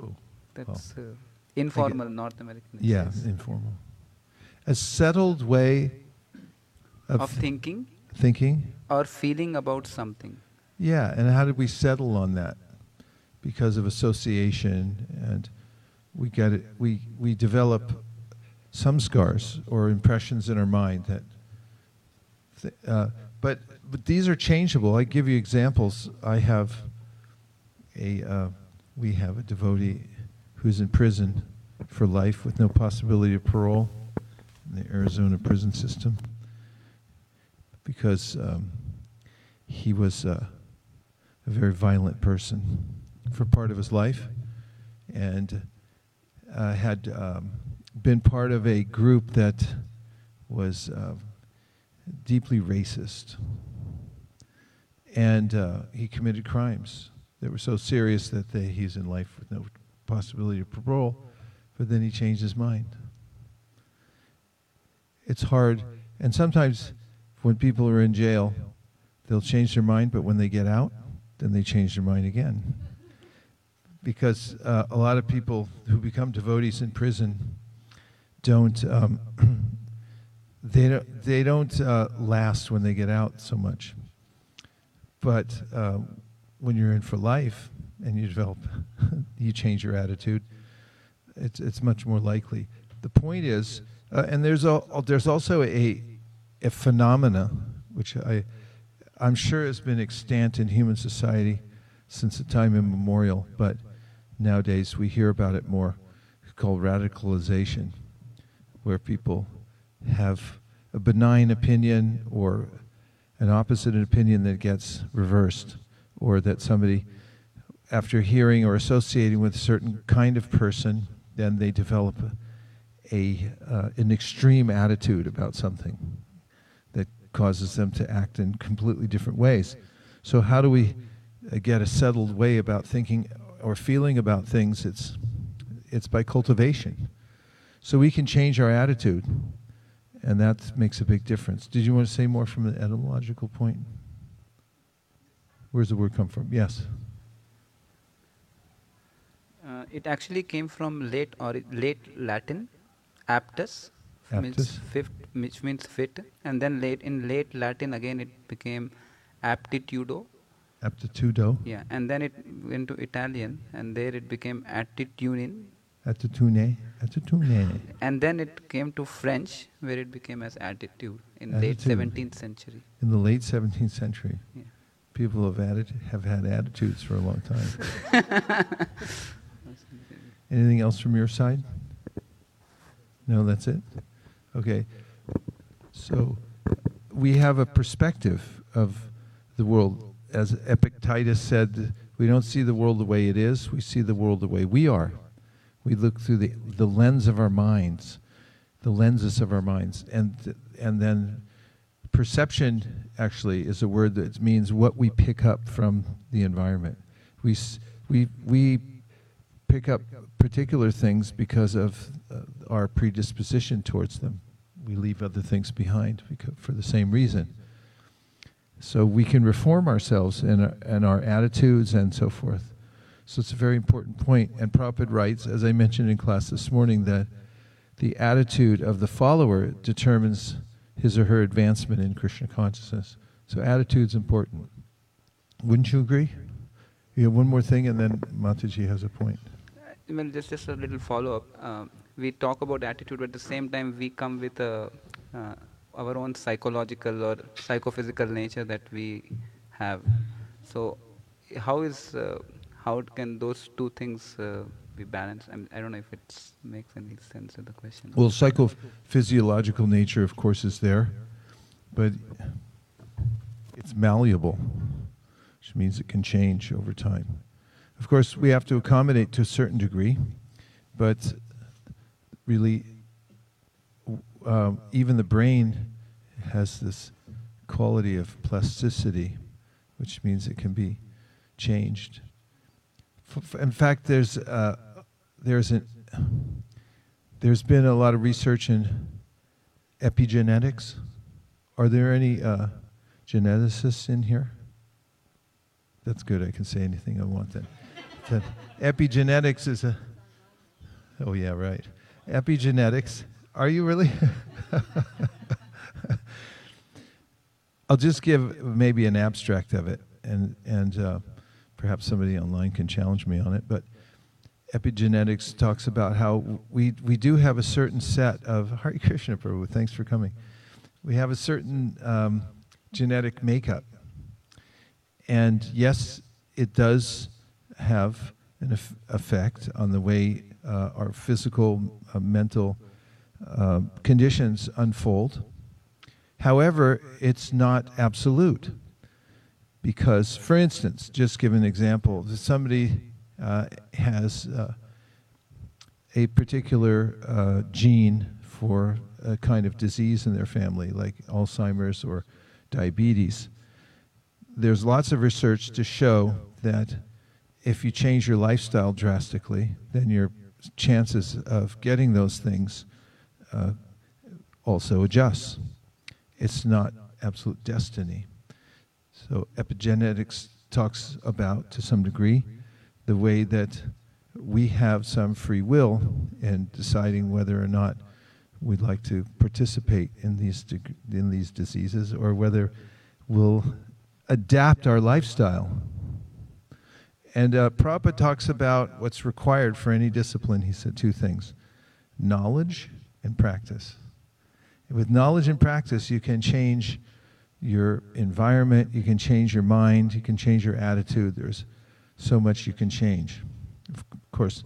Oh. that's uh, informal north american Yeah, says. informal. A settled way of, of thinking thinking. or feeling about something Yeah, and how did we settle on that? Because of association, and we get it. We we develop some scars or impressions in our mind that. th- Uh, but but these are changeable. I give you examples. I have a uh, we have a devotee who's in prison for life with no possibility of parole in the Arizona prison system because um, he was uh, a very violent person for part of his life and uh, had um, been part of a group that was uh, deeply racist. And uh, he committed crimes that were so serious that they, he's in life with no possibility of parole, but then he changed his mind. It's hard, and sometimes when people are in jail, they'll change their mind, but when they get out, then they change their mind again. Because uh, a lot of people who become devotees in prison don't um, they don't they don't uh, last when they get out so much. But uh, when you're in for life and you develop, you change your attitude. It's it's much more likely. The point is, uh, and there's a, there's also a a phenomena which I I'm sure has been extant in human society since the time immemorial, but nowadays we hear about it more, called radicalization, where people have a benign opinion or an opposite opinion that gets reversed, or that somebody, after hearing or associating with a certain kind of person, then they develop a, uh, an extreme attitude about something that causes them to act in completely different ways. So how do we uh, get a settled way about thinking or feeling about things? It's it's by cultivation. So we can change our attitude, and that makes a big difference. Did you want to say more from an etymological point? Where's the word come from? Yes. Uh, it actually came from late or late Latin, aptus, means Aptus. fit, which means fit, and then late in late Latin again it became aptitudo, Aptitudo. yeah, and then it went to Italian, and there it became attitudine, Attitudine. Attitudine. and then it came to French, where it became as attitude in late 17th century. In the late 17th century, Yeah. people have, added, have had attitudes for a long time. Anything else from your side? No, that's it? Okay. So we have a perspective of the world. As Epictetus said, we don't see the world the way it is, we see the world the way we are. We look through the, the lens of our minds, the lenses of our minds. And, and then perception actually is a word that means what we pick up from the environment. We, we, we pick up particular things because of uh, our predisposition towards them. We leave other things behind for the same reason. So we can reform ourselves and and our attitudes and so forth. So it's a very important point. And Prabhupada writes, as I mentioned in class this morning, that the attitude of the follower determines his or her advancement in Krishna consciousness. So attitude's important. Wouldn't you agree? You have one more thing, and then Mataji has a point. Well, just just a little follow up. Um, we talk about attitude, but at the same time, we come with a, uh, our own psychological or psychophysical nature that we have. So, how is uh, how can those two things uh, be balanced? I, mean, I don't know if it makes any sense of the question. Well, psychophysiological nature, of course, is there, but it's malleable, which means it can change over time. Of course, we have to accommodate to a certain degree, but really, um, even the brain has this quality of plasticity, which means it can be changed. F- In fact, there's uh, there's an there's been a lot of research in epigenetics. Are there any uh, geneticists in here? That's good. I can say anything I want then. then epigenetics is a. Oh yeah, right. Epigenetics. Are you really? I'll just give maybe an abstract of it, and and uh, perhaps somebody online can challenge me on it. But epigenetics talks about how we we do have a certain set of Hare Krishna Prabhu. Thanks for coming. We have a certain um, genetic makeup, and yes, it does have an effect on the way uh, our physical, uh, mental uh, conditions unfold. However, it's not absolute. Because, for instance, just give an example, if somebody uh, has uh, a particular uh, gene for a kind of disease in their family, like Alzheimer's or diabetes, there's lots of research to show that if you change your lifestyle drastically, then your chances of getting those things uh, also adjusts. It's not absolute destiny. So epigenetics talks about, to some degree, the way that we have some free will in deciding whether or not we'd like to participate in these deg- in these diseases, or whether we'll adapt our lifestyle. And uh, Prabhupada talks about what's required for any discipline. He said two things knowledge and practice. With knowledge and practice, you can change your environment, you can change your mind, you can change your attitude. There's so much you can change. Of course,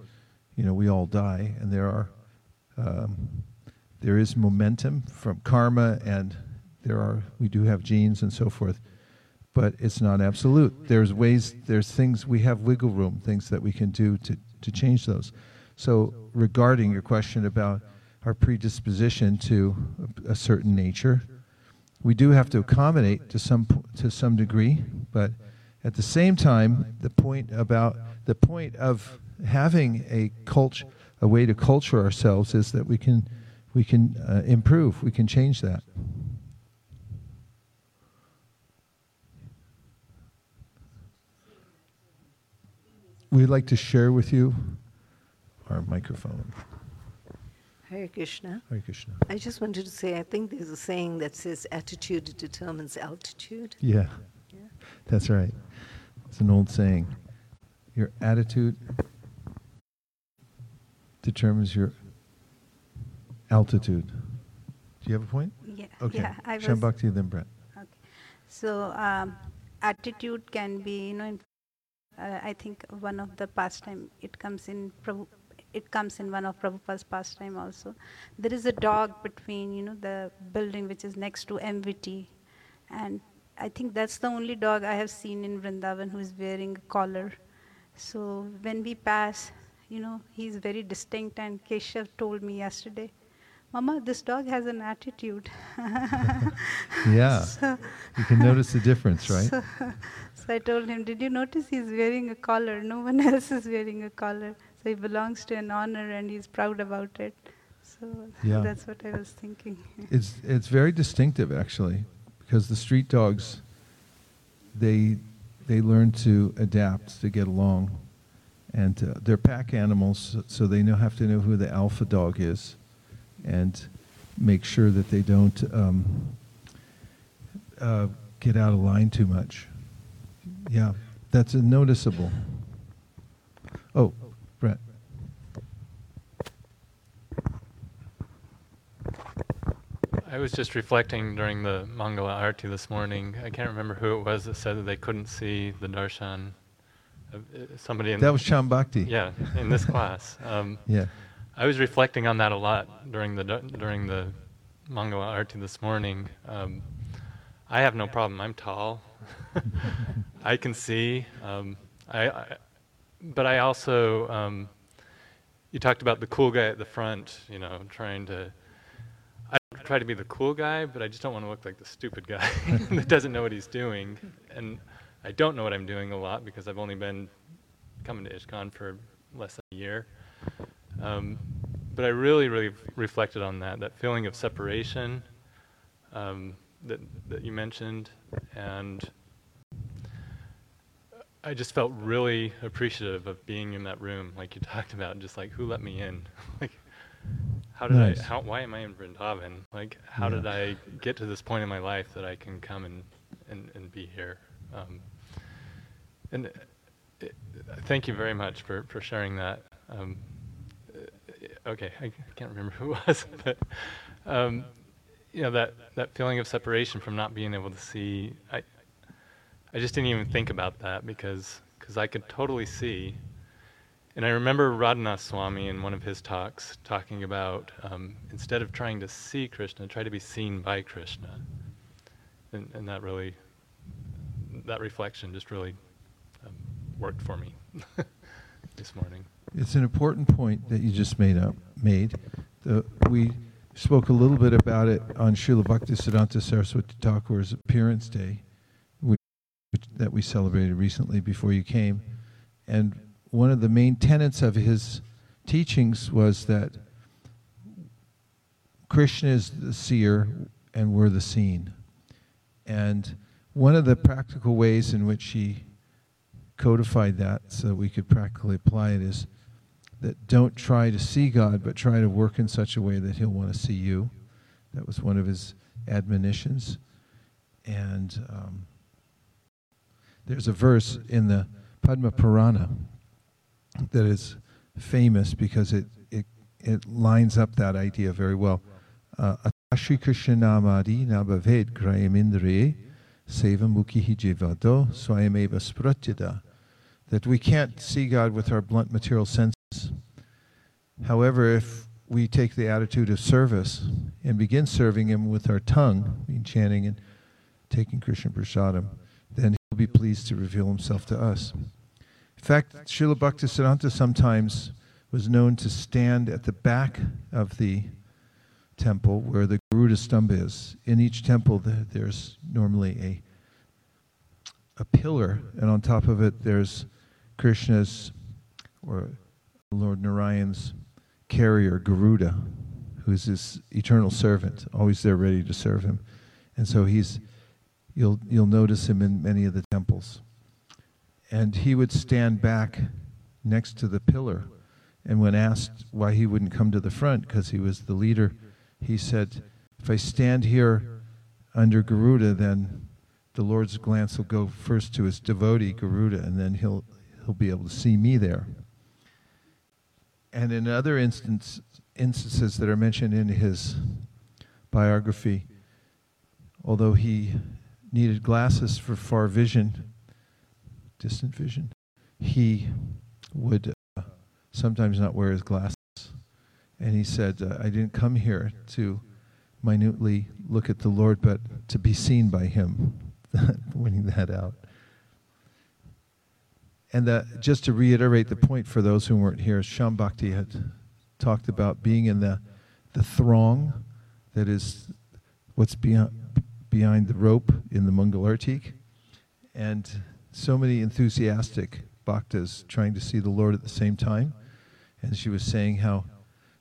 you know, we all die, and there are. Um, there is momentum from karma, and there are we do have genes and so forth, but it's not absolute. There's ways, there's things we have wiggle room, things that we can do to to change those. So, regarding your question about our predisposition to a, certain nature, we do have to accommodate to some to some degree, but at the same time, the point about the point of having a culture, a way to culture ourselves, is that we can we can uh, improve, we can change that. We'd like to share with you our microphone. Hare Krishna. Hare Krishna. I just wanted to say, I think there's a saying that says attitude determines altitude. Yeah, Yeah. that's right. It's an old saying. Your attitude determines your altitude. Do you have a point? Yeah, Okay. yeah. I was, Shambhakti, then Brett. okay. So um, attitude can be, you know, in, uh, I think one of the pastime. It comes in it comes in one of Prabhupada's pastime also. There is a dog between, you know, the building which is next to MVT, and I think that's the only dog I have seen in Vrindavan who is wearing a collar. So when we pass, you know, he's very distinct. And Keshav told me yesterday, Mama, this dog has an attitude. Yeah. So- You can notice the difference, right? So, so I told him, Did you notice he's wearing a collar? No one else is wearing a collar. So he belongs to an honor and he's proud about it. So Yeah. that's what I was thinking. It's it's very distinctive actually, because the street dogs, they they learn to adapt to get along, and uh, they're pack animals, so- they know have to know who the alpha dog is, and make sure that they don't um, uh, get out of line too much. Yeah, that's a noticeable. Oh, Brett. I was just reflecting during the Mangala Arti this morning. I can't remember who it was that said that they couldn't see the darshan. Uh, Somebody in That was Sham Bhakti. yeah in this class. Um, Yeah. I was reflecting on that a lot during the du- during the Mangala Arti this morning. Um, I have no problem. I'm tall. I can see. Um, I, I, but I also. Um, you talked about the cool guy at the front. You know, trying to. Try to be the cool guy, but I just don't want to look like the stupid guy that doesn't know what he's doing. And I don't know what I'm doing a lot because I've only been coming to ISKCON for less than a year. Um, but I really, really reflected on that, that feeling of separation um, that, that you mentioned. And I just felt really appreciative of being in that room, like you talked about, just like, who let me in? like, how did Nice. I, how, why am I in Vrindavan? Like, how Yeah. did I get to this point in my life that I can come and, and, and be here? Um, and uh, it, thank you very much for, for sharing that. Um, uh, okay, I can't remember who it was, but um, you know that that feeling of separation from not being able to see. I I just didn't even think about that because because I could totally see. And I remember Radhanath Swami in one of his talks talking about um, instead of trying to see Krishna, try to be seen by Krishna. And, and that really, that reflection just really um, worked for me this morning. It's an important point that you just made up made. The, we spoke a little bit about it on Srila Bhaktisiddhanta Saraswati Thakur's appearance day, which, that we celebrated recently before you came. And one of the main tenets of his teachings was that Krishna is the seer and we're the seen. And one of the practical ways in which he codified that so that we could practically apply it is that don't try to see God, but try to work in such a way that He'll want to see you. That was one of his admonitions. And um, there's a verse in the Padma Purana that is famous because it, it, it lines up that idea very well. Uh, Ashri Krishna namadi nabhaved grayamindriye seva mukhihi jivado swayameva spratyada. That we can't see God with our blunt material senses. However, if we take the attitude of service and begin serving Him with our tongue, chanting and taking Krishna Prasadam, then He'll be pleased to reveal Himself to us. In fact, Srila Bhaktisiddhanta sometimes was known to stand at the back of the temple where the Garuda Stamba is. In each temple, there's normally a a pillar, and on top of it, there's Krishna's or Lord Narayan's carrier, Garuda, who's his eternal servant, always there ready to serve him. And so he's, you'll, you'll notice him in many of the temples. And he would stand back next to the pillar. And when asked why he wouldn't come to the front, because he was the leader, he said, If I stand here under Garuda, then the Lord's glance will go first to his devotee, Garuda, and then he'll, he'll be able to see me there. And in other instance, instances that are mentioned in his biography, although he needed glasses for far vision, distant vision, he would uh, sometimes not wear his glasses. And he said, uh, I didn't come here to minutely look at the Lord, but to be seen by him, pointing that out. And that, just to reiterate the point for those who weren't here, Sham Bhakti had talked about being in the the throng that is what's beyond, behind the rope in the Mangalartik, and so many enthusiastic bhaktas trying to see the Lord at the same time. And she was saying how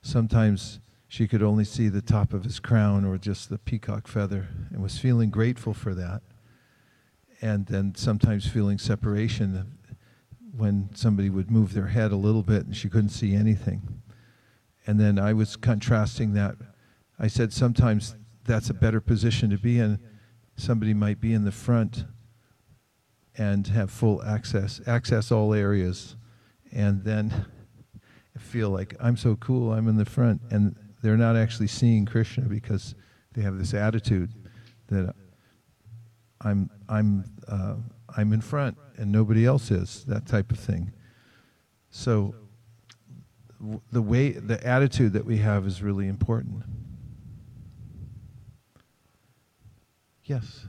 sometimes she could only see the top of his crown or just the peacock feather and was feeling grateful for that. And then sometimes feeling separation when somebody would move their head a little bit and she couldn't see anything. And then I was contrasting that. I said sometimes that's a better position to be in. Somebody might be in the front and have full access, access all areas, and then feel like I'm so cool, I'm in the front, and they're not actually seeing Krishna because they have this attitude that I'm I'm uh, I'm in front and nobody else is that type of thing. So the way the attitude that we have is really important. Yes,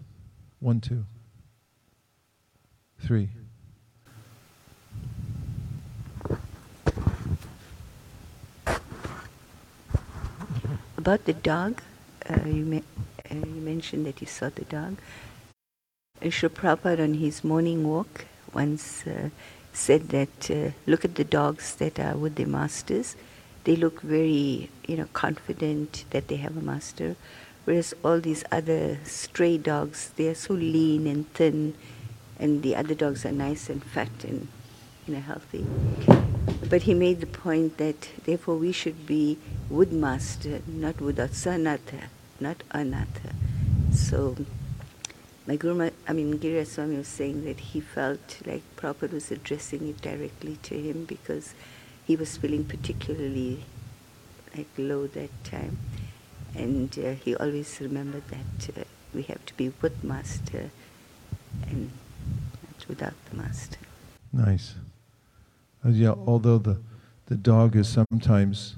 one, two, three. About the dog, uh, you, uh, you mentioned that you saw the dog. Srila on his morning walk once uh, said that uh, look at the dogs that are with their masters. They look very, you know, confident that they have a master, whereas all these other stray dogs, they are so lean and thin, and the other dogs are nice and fat and, you know, healthy. But he made the point that therefore we should be with master, not with asanatha, not anatha. So my Guru, I mean Giri Swami was saying that he felt like Prabhupada was addressing it directly to him because he was feeling particularly like low that time. And uh, he always remembered that uh, we have to be with master and without the master. Nice. Uh, yeah, although the, the dog is sometimes,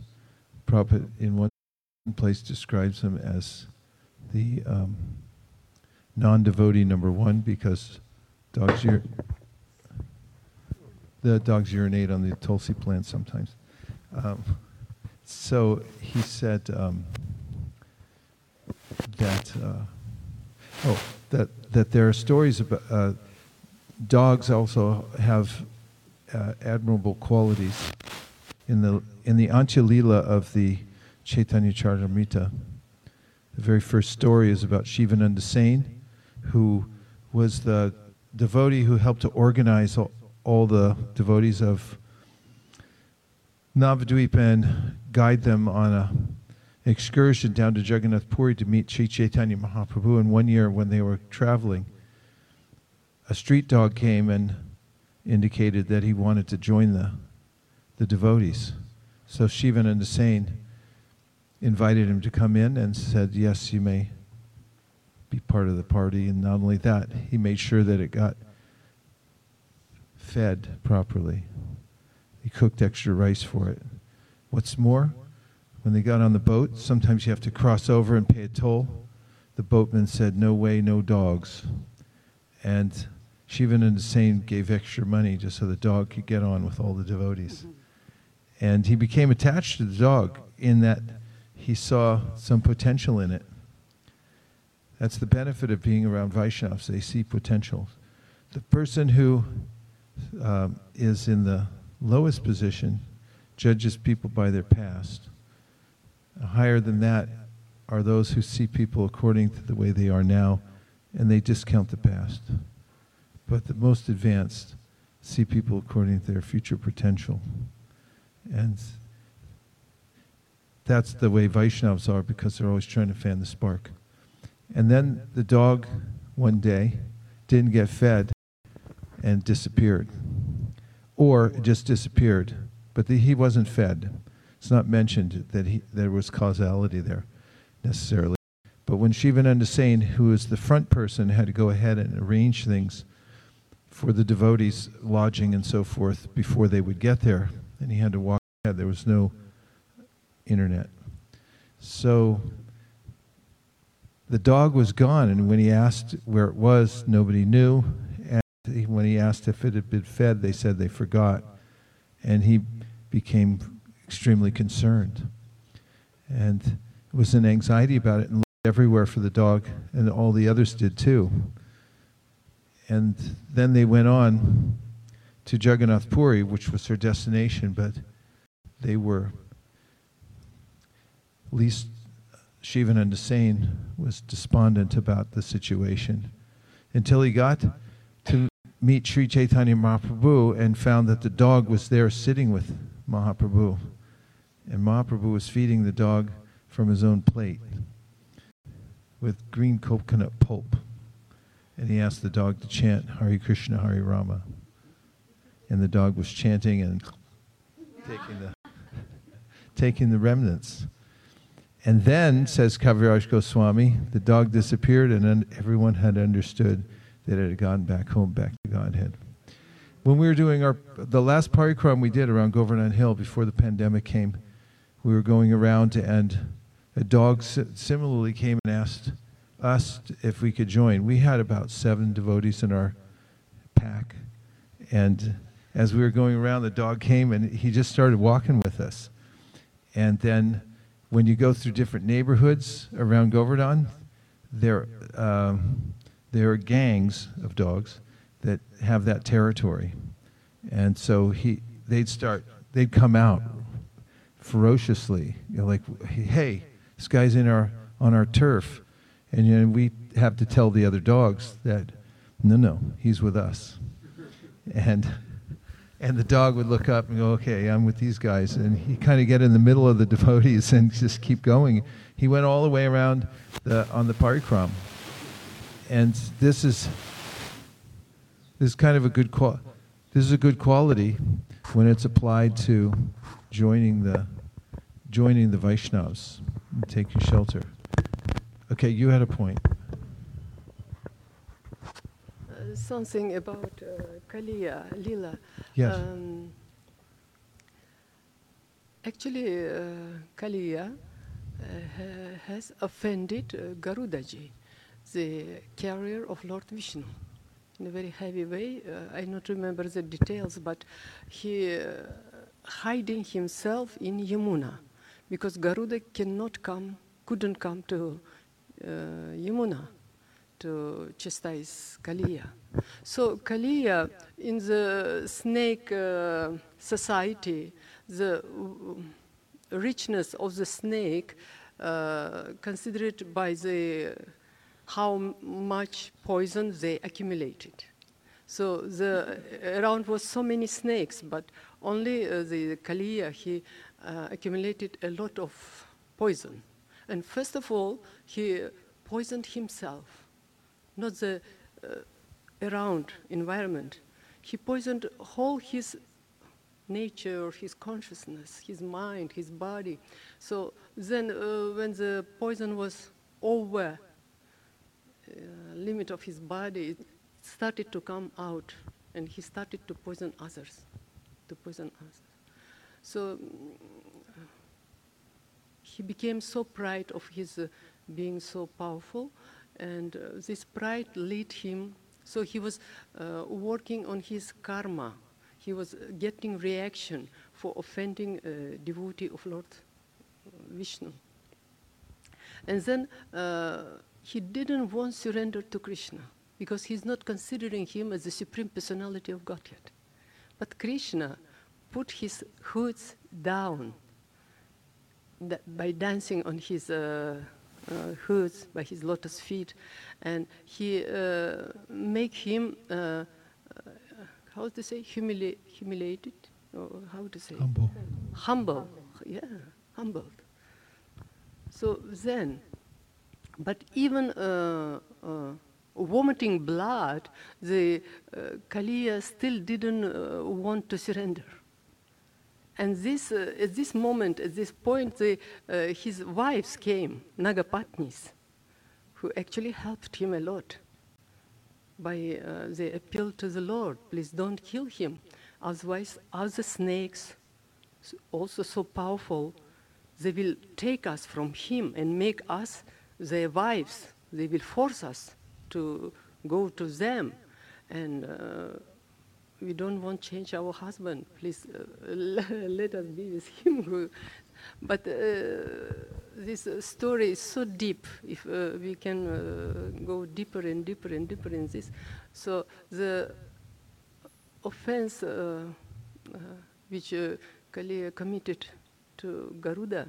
Prabhupada in one place describes him as the um, non devotee number one because dogs ur- the dogs urinate on the tulsi plant sometimes. Um, so he said um, that uh, oh that that there are stories about uh, dogs also have uh, admirable qualities. In the in the Antya-lila of the Chaitanya Charitamrita, the very first story is about Shivananda Sain, who was the devotee who helped to organize all, all the devotees of Navadvip and guide them on a excursion down to Jagannath Puri to meet Chaitanya Mahaprabhu. And one year when they were traveling, a street dog came and indicated that he wanted to join the, the devotees. So Shivananda Sain invited him to come in and said, Yes, you may be part of the party. And not only that, he made sure that it got fed properly. He cooked extra rice for it. What's more, when they got on the boat, sometimes you have to cross over and pay a toll. The boatman said, No way, no dogs. And Shivananda Sain gave extra money just so the dog could get on with all the devotees. And he became attached to the dog in that he saw some potential in it. That's the benefit of being around Vaishnavas. They see potential. The person who um, is in the lowest position judges people by their past. Higher than that are those who see people according to the way they are now, and they discount the past. But the most advanced see people according to their future potential. And that's the way Vaishnavas are because they're always trying to fan the spark. And then the dog one day didn't get fed and disappeared. Or just disappeared, but the, he wasn't fed. It's not mentioned that he, there was causality there necessarily. But when Shivananda Sain, who is the front person, had to go ahead and arrange things for the devotees' lodging and so forth before they would get there, and he had to walk ahead, there was no internet. So the dog was gone, and when he asked where it was, nobody knew. And when he asked if it had been fed, they said they forgot. And he became extremely concerned. And was in anxiety about it and looked everywhere for the dog, and all the others did too. And then they went on to Jagannath Puri, which was their destination, but they were, at least Shivananda Sain was despondent about the situation until he got to meet Sri Chaitanya Mahaprabhu and found that the dog was there sitting with Mahaprabhu. And Mahaprabhu was feeding the dog from his own plate with green coconut pulp. And he asked the dog to chant Hare Krishna, Hare Rama. And the dog was chanting and taking the, taking the remnants. And then, says Kaviraj Goswami, the dog disappeared and everyone had understood that it had gone back home, back to Godhead. When we were doing our, the last parikram we did around Govardhan Hill before the pandemic came, we were going around and a dog similarly came and asked us if we could join. We had about seven devotees in our pack. And as we were going around, the dog came and he just started walking with us. And then when you go through different neighborhoods around Govardhan, there, um, there are gangs of dogs that have that territory. And so he, they'd start, they'd come out ferociously, you know, like, hey, this guy's in our, on our turf. And you know, we have to tell the other dogs that, no, no, he's with us. And, and the dog would look up and go, okay, I'm with these guys. And he kind of get in the middle of the devotees and just keep going. He went all the way around the, on the parikram. And this is, this is kind of a good qual- this is a good quality when it's applied to joining the joining the Vaishnavas and taking shelter. Okay, you had a point. Uh, something about uh, Kaliya, Lila. Yes. Um, actually, uh, Kaliya uh, ha- has offended uh, Garudaji, the carrier of Lord Vishnu, in a very heavy way. Uh, I not remember the details, but he uh, hiding himself in Yamuna because Garuda cannot come, couldn't come to Yamuna to chastise Kaliya. So Kaliya in the snake uh, society, the w- richness of the snake uh, considered by the how much poison they accumulated. So the around was so many snakes, but only uh, the Kaliya he uh, accumulated a lot of poison. And first of all, he poisoned himself, not the uh, around environment. He poisoned whole his nature, his consciousness, his mind, his body. So then, uh, when the poison was over uh, limit of his body, it started to come out, and he started to poison others, to poison others. So he became so proud of his uh, being so powerful, and uh, this pride led him. So he was uh, working on his karma. He was uh, getting reaction for offending a devotee of Lord Vishnu. And then uh, he didn't want surrender to Krishna because he's not considering him as the supreme personality of Godhead. But Krishna put his hoods down by dancing on his uh, uh, hoods, by his lotus feet, and he uh, make him uh, uh, how to say humili- humiliated or how to say Humble. humble, yeah, humbled. So then, but even uh, uh, vomiting blood, the uh, Kaliya still didn't uh, want to surrender. And this, uh, at this moment, at this point, the, uh, his wives came, Nagapatnis, who actually helped him a lot by uh, they appeal to the Lord, please don't kill him. Otherwise, other snakes, also so powerful, they will take us from him and make us their wives. They will force us to go to them. And uh, we don't want to change our husband. Please uh, let us be with him. but uh, this uh, story is so deep. If uh, we can go deeper and deeper and deeper in this, so the offense which uh, committed to Garuda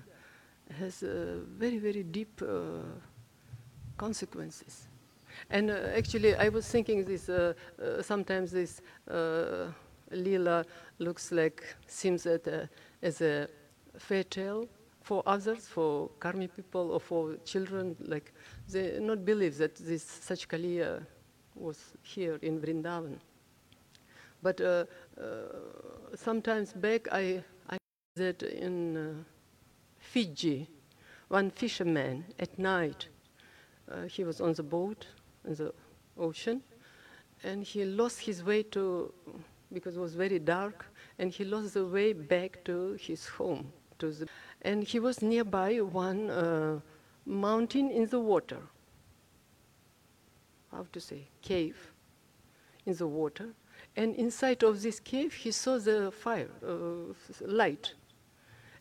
has very, very deep consequences. And uh, actually, I was thinking this, uh, uh, sometimes this uh, lila looks like, seems uh, as a fairy tale for others, for karmi people or for children, like they not believe that this such Kaliya was here in Vrindavan. But uh, sometimes back, I, I that in Fiji, one fisherman at night, uh, he was on the boat in the ocean, and he lost his way to, because it was very dark, and he lost the way back to his home. To the, and he was nearby one uh, mountain in the water. How to say? Cave in the water. And inside of this cave, he saw the fire, uh, light.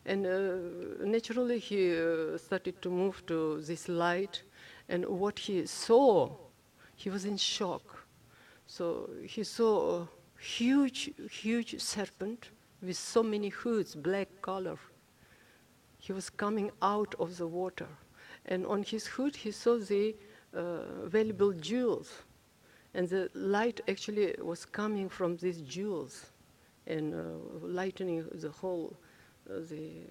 And uh, naturally, he uh, started to move to this light. And what he saw, he was in shock. So he saw a huge, huge serpent with so many hoods, black color. He was coming out of the water. And on his hood, he saw the uh, valuable jewels. And the light actually was coming from these jewels and uh, lightening the whole, uh, the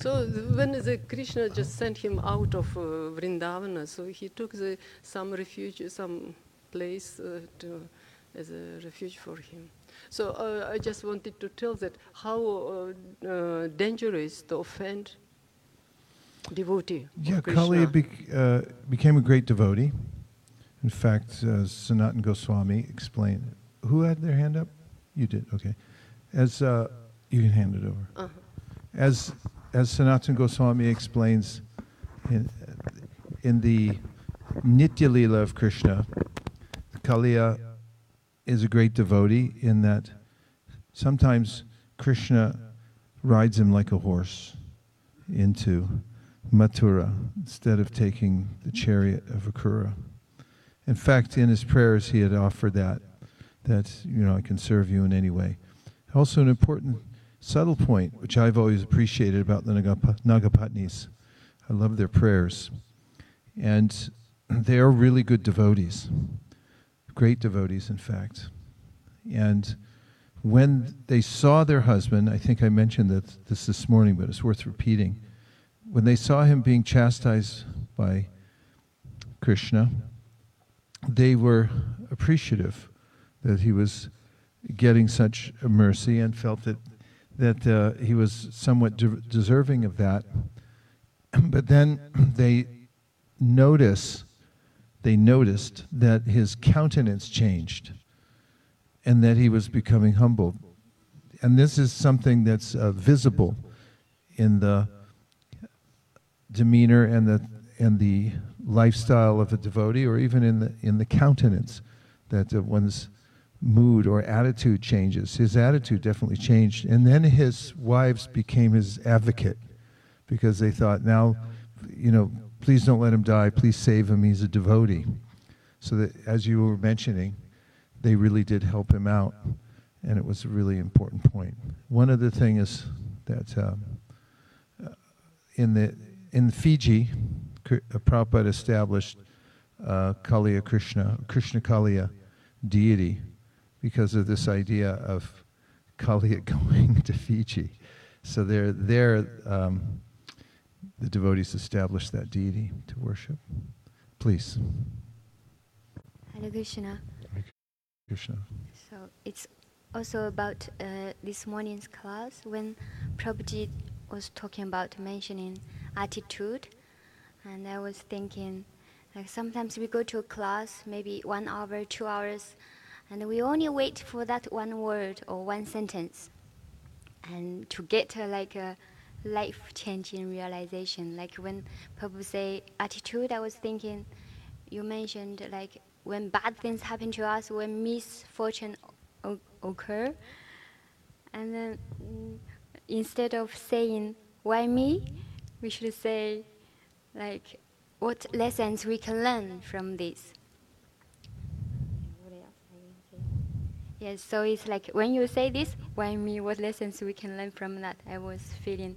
so when the Krishna just sent him out of uh, Vrindavana, so he took the, some refuge, some place uh, to, as a refuge for him. So uh, I just wanted to tell that how uh, uh, dangerous to offend devotee. Yeah. Kali bec- uh, became a great devotee. In fact, uh, Sanatan Goswami explained. Who had their hand up? You did. Okay. As uh, you can hand it over. Uh-huh. As as Sanatan Goswami explains in in the Nitya Leela of Krishna, Kaliya is a great devotee in that sometimes Krishna rides him like a horse into Mathura instead of taking the chariot of Akrura. In fact, in his prayers, he had offered that, that, you know, I can serve you in any way. Also, an important subtle point, which I've always appreciated about the Nagapa- Nagapatnis. I love their prayers. And they are really good devotees, great devotees, in fact. And when they saw their husband, I think I mentioned that this this morning, but it's worth repeating. When they saw him being chastised by Krishna, they were appreciative that he was getting such mercy and felt that that uh, he was somewhat de- deserving of that. But then they notice they noticed that his countenance changed and that he was becoming humble. And this is something that's uh, visible in the demeanor and the and the lifestyle of a devotee, or even in the in the countenance that uh, one's mood or attitude changes. His attitude definitely changed, and then his wives became his advocate because they thought, now, you know, please don't let him die. Please save him. He's a devotee. So that, as you were mentioning, they really did help him out, and it was a really important point. One other thing is that uh, in the in Fiji, uh, Prabhupada established uh, Kaliya Krishna, Krishna Kaliya deity, because of this idea of Kaliya going to Fiji. So there, there, um, the devotees established that deity to worship. Please, Hare Krishna. Krishna. So it's also about uh, this morning's class when Prabhuji was talking about mentioning attitude, and I was thinking, like sometimes we go to a class, maybe one hour, two hours, and we only wait for that one word or one sentence, and to get uh, like a life-changing realization. Like when Prabhu say attitude, I was thinking, you mentioned like when bad things happen to us, when misfortune o- occur, and then mm, instead of saying why me, we should say like what lessons we can learn from this. What else I can say? Yes, so it's like when you say this, why me? What lessons we can learn from that? I was feeling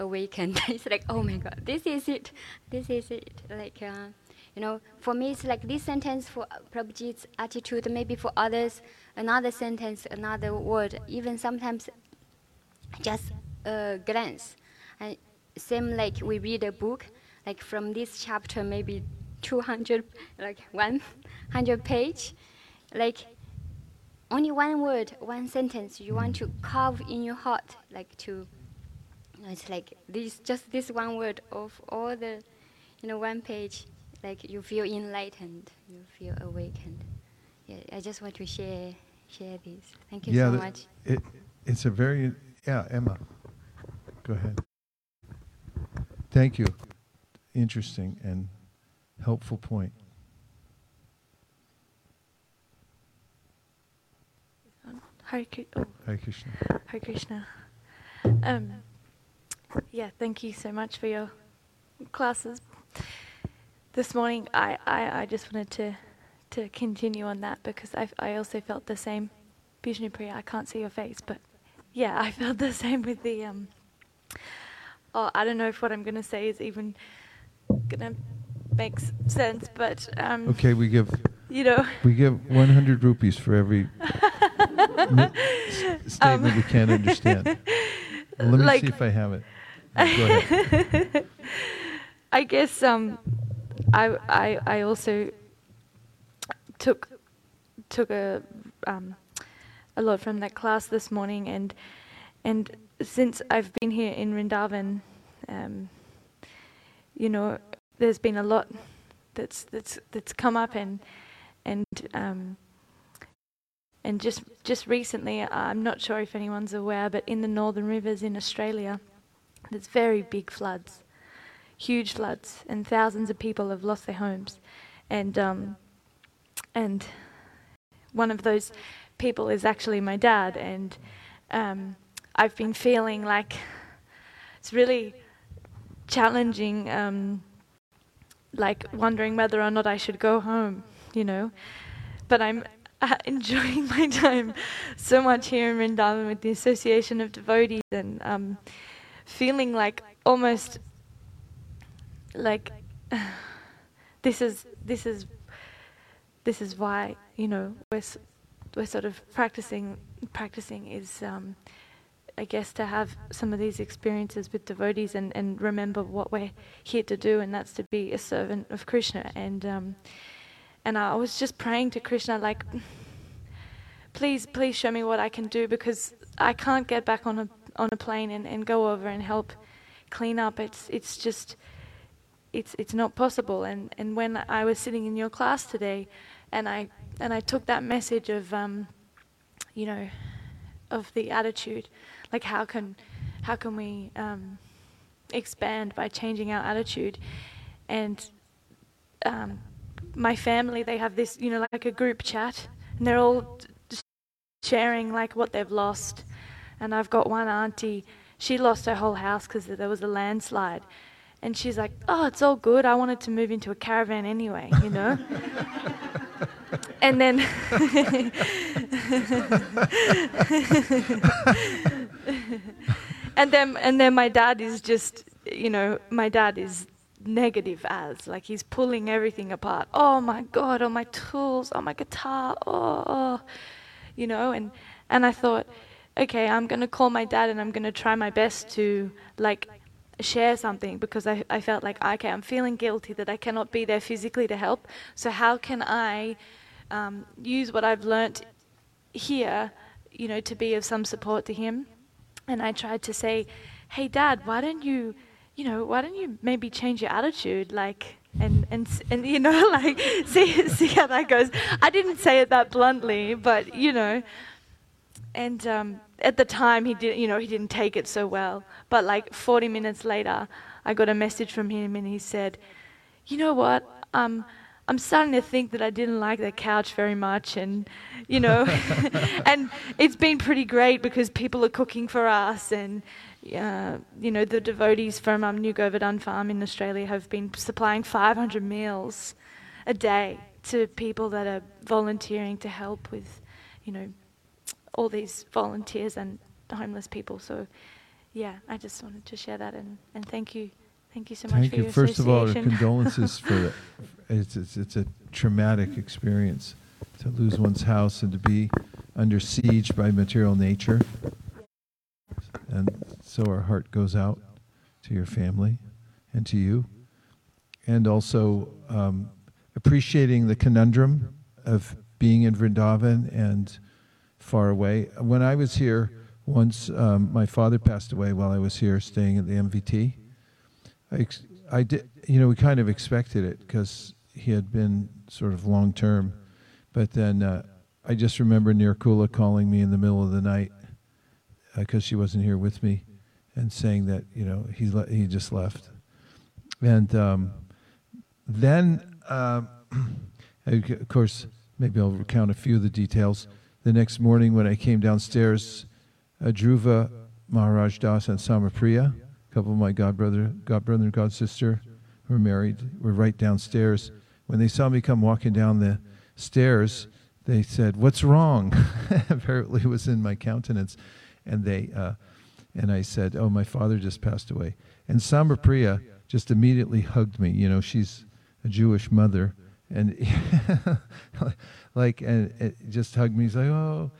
awakened. it's like, oh my God, this is it. This is it. Like, uh, you know, for me, it's like this sentence for Prabhupada's attitude. Maybe for others, another sentence, another word. Even sometimes, just a glance. And same like we read a book, like from this chapter, maybe 200, like 100 page, like only one word, one sentence you want to carve in your heart, like to. you know, It's like this, just this one word of all the, you know, one page. Like you feel enlightened, you feel awakened. Yeah, I just want to share share this. Thank you yeah, so much. It, it's a very, yeah, Emma. Go ahead. Thank you. Interesting and helpful point. Hare, oh, Hare Krishna. Hare Krishna. Um, yeah, thank you so much for your classes. This morning, I, I, I just wanted to, to continue on that because I, I also felt the same. Vishnu Priya, I can't see your face, but yeah, I felt the same with the. Um, oh, I don't know if what I'm going to say is even going to make s- sense, but um, Okay, we give you know. we give 100 rupees for every statement we can't understand. Let me Um, like- see if I have it. Go ahead. I guess um, I, I I also took took a um, a lot from that class this morning, and and since I've been here in Vrindavan, um, you know, there's been a lot that's that's that's come up, and and um, and just just recently, I'm not sure if anyone's aware, but in the northern rivers in Australia, there's very big floods huge floods, and thousands of people have lost their homes. And um, and one of those people is actually my dad, and um, I've been feeling like it's really challenging, um, like wondering whether or not I should go home, you know. But I'm uh, enjoying my time so much here in Vrindavan with the Association of Devotees, and um, feeling like almost like this is this is this is why you know we're we're sort of practicing practicing is um, I guess to have some of these experiences with devotees and, and remember what we're here to do and that's to be a servant of Krishna and um, and I was just praying to Krishna like please please show me what I can do because I can't get back on a on a plane and, and go over and help clean up it's it's just it's it's not possible. And and when I was sitting in your class today, and I and I took that message of um, you know, of the attitude, like how can how can we um, expand by changing our attitude, and um, my family they have this you know like a group chat, and they're all sharing like what they've lost, and I've got one auntie. She lost her whole house because there was a landslide, and she's like, "Oh, it's all good. I wanted to move into a caravan anyway, you know." and then and then and then my dad is just, you know, my dad is negative as like he's pulling everything apart. Oh my god, oh my tools, oh my guitar, oh, oh. you know, and and I thought, okay, I'm gonna call my dad and I'm gonna try my best to like share something because I, I felt like okay I'm feeling guilty that I cannot be there physically to help so how can I um, use what I've learnt here you know to be of some support to him and I tried to say hey dad why don't you you know why don't you maybe change your attitude like and and and you know like see see how that goes. I didn't say it that bluntly but you know and um, at the time he did you know he didn't take it so well. But like 40 minutes later i got a message from him and he said you know what? Um, I'm starting to think that I didn't like the couch very much, and you know, and it's been pretty great because people are cooking for us, and uh, you know, the devotees from um, New Govardhan Farm in Australia have been supplying 500 meals a day to people that are volunteering to help with, you know, all these volunteers and homeless people. So, yeah, I just wanted to share that and, and thank you. Thank you so much Thank for you. your First of all, condolences for it's, it's, it's a traumatic experience to lose one's house and to be under siege by material nature. And so our heart goes out to your family and to you. And also um, appreciating the conundrum of being in Vrindavan and far away. When I was here, once um, my father passed away while I was here staying at the MVT. I, ex- I did, you know, we kind of expected it because he had been sort of long term. But then uh, I just remember Nirkula calling me in the middle of the night because she wasn't here with me and saying that, you know, he, le- he just left. And um, then, uh, of course, maybe I'll recount a few of the details. The next morning when I came downstairs, uh, Dhruva, Maharaj Das, and Samapriya, a couple of my godbrother, godbrother and godsister, who were married, were right downstairs. When they saw me come walking down the stairs, they said, "What's wrong?" Apparently, it was in my countenance, and they, uh, and I said, "Oh, my father just passed away." And Samapriya just immediately hugged me. You know, she's a Jewish mother, and like, and it just hugged me. He's like, "Oh,"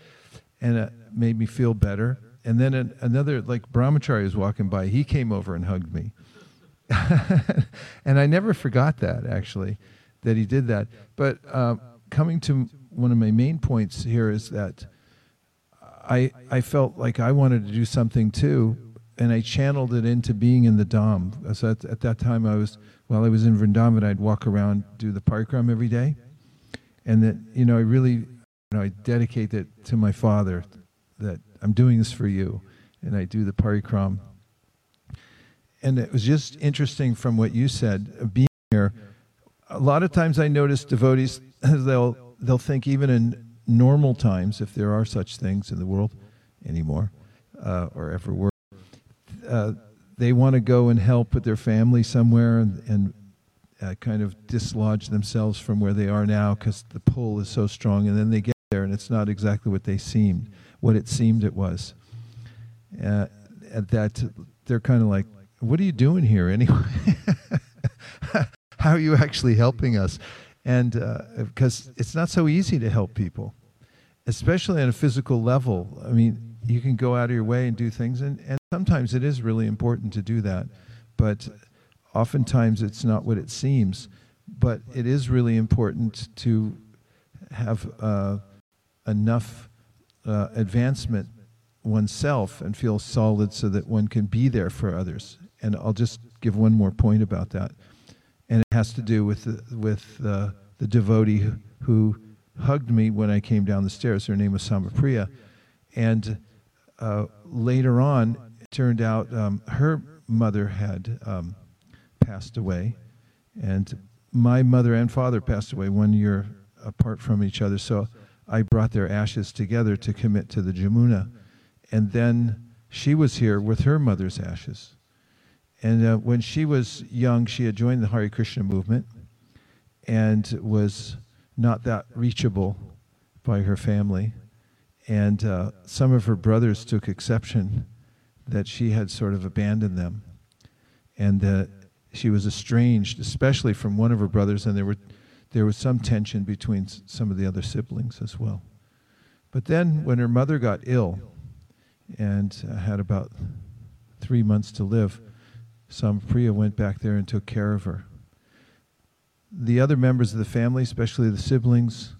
and it made me feel better. And then an, another, like Brahmachari was walking by, he came over and hugged me. and I never forgot that, actually, that he did that. But uh, coming to one of my main points here is that I, I felt like I wanted to do something too, and I channeled it into being in the Dham. So at, at that time, I was, while I was in Vrindavan, I'd walk around, do the parikram every day. And that, you know, I really, you know, I dedicate it to my father that I'm doing this for you. And I do the parikram. And it was just interesting from what you said, uh, being here. A lot of times I notice devotees, they'll, they'll think even in normal times, if there are such things in the world anymore, uh, or ever were, uh, they want to go and help with their family somewhere and, and uh, kind of dislodge themselves from where they are now because the pull is so strong. And then they get there and it's not exactly what they seemed, what it seemed it was. Uh, at that, they're kind of like, what are you doing here anyway? How are you actually helping us? And because it's not so easy to help people, especially on a physical level. I mean, you can go out of your way and do things, and, and sometimes it is really important to do that. But oftentimes it's not what it seems. But it is really important to have uh, enough uh, advancement oneself and feel solid so that one can be there for others. And I'll just give one more point about that. And it has to do with the, with uh, the devotee who, who, hugged me when I came down the stairs. Her name was Samapriya. And uh, later on, it turned out um, her mother had um, passed away. And my mother and father passed away one year apart from each other. So I brought their ashes together to commit to the Jamuna. And then she was here with her mother's ashes. And uh, when she was young, she had joined the Hare Krishna movement and was not that reachable by her family. And uh, some of her brothers took exception that she had sort of abandoned them and that she was estranged, especially from one of her brothers, and there, were, there was some tension between some of the other siblings as well. But then, when her mother got ill and uh, had about three months to live, Samapriya went back there and took care of her. The other members of the family, especially the siblings,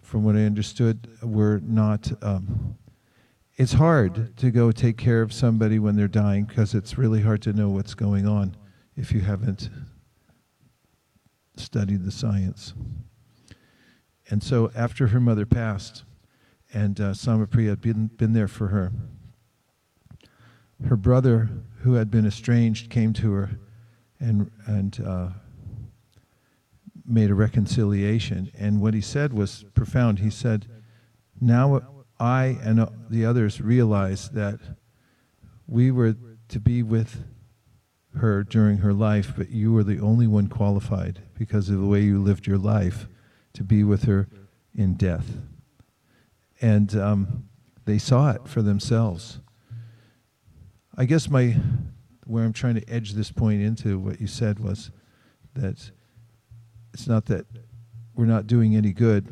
from what I understood, were not. Um, it's hard to go take care of somebody when they're dying because it's really hard to know what's going on if you haven't studied the science. And so after her mother passed, and uh, Samapriya had been, been there for her, her brother, who had been estranged, came to her and, and uh, made a reconciliation. And what he said was profound. He said, Now I and the others realize that we were to be with her during her life, but you were the only one qualified because of the way you lived your life to be with her in death. And um, they saw it for themselves. I guess my where I'm trying to edge this point into what you said was that it's not that we're not doing any good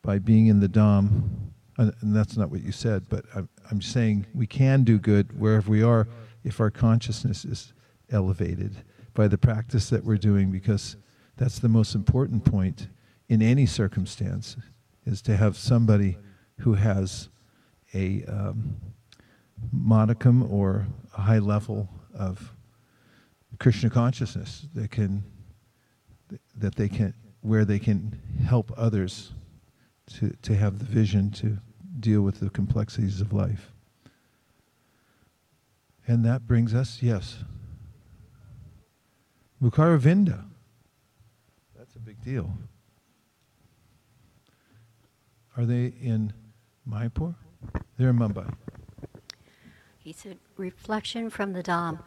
by being in the Dham, and that's not what you said, but I'm, I'm saying we can do good wherever we are if our consciousness is elevated by the practice that we're doing, because that's the most important point in any circumstance, is to have somebody who has a um, modicum or a high level of Krishna consciousness that can that they can where they can help others to, to have the vision to deal with the complexities of life. And that brings us, yes. Mukaravinda. That's a big deal. Are they in Mayapur? They're in Mumbai. Said, reflection from the Dham.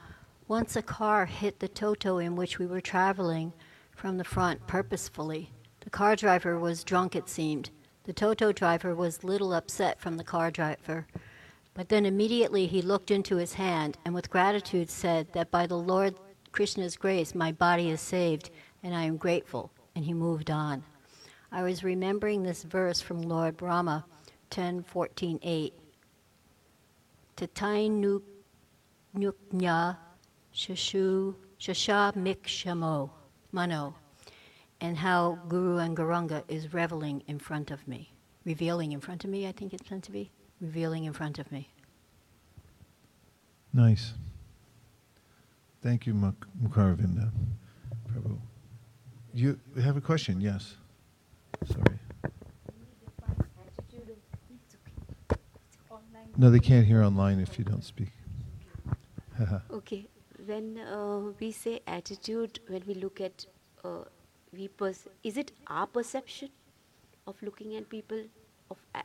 Once a car hit the Toto in which we were traveling from the front purposefully. The car driver was drunk, it seemed. The Toto driver was little upset from the car driver. But then immediately he looked into his hand and with gratitude said that by the Lord Krishna's grace my body is saved and I am grateful. And he moved on. I was remembering this verse from Lord Brahma 10 14 8. Tatain nuknya shashu shasha mikshamo mano. And how Guru and Gauranga is reveling in front of me. Revealing in front of me, I think it's meant to be. Revealing in front of me. Nice. Thank you, Mukaravinda. Prabhu. You have a question? Yes. Sorry. No, they can't hear online if you don't speak. okay. When uh, we say attitude, when we look at, uh, we pers- is it our perception of looking at people? Of a-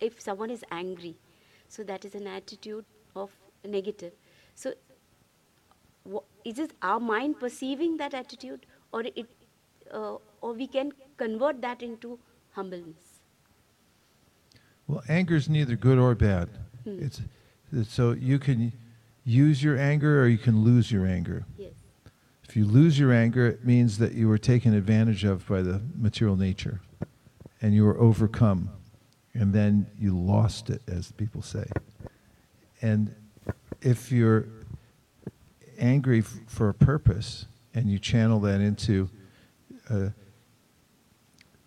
if someone is angry, so that is an attitude of negative. So, wh- is it our mind perceiving that attitude, or it, uh, or we can convert that into humbleness? Well, anger is neither good or bad. Hmm. It's, it's so you can use your anger or you can lose your anger. Yes. If you lose your anger, it means that you were taken advantage of by the material nature and you were overcome. And then you lost it, as people say. And if you're angry f- for a purpose and you channel that into uh,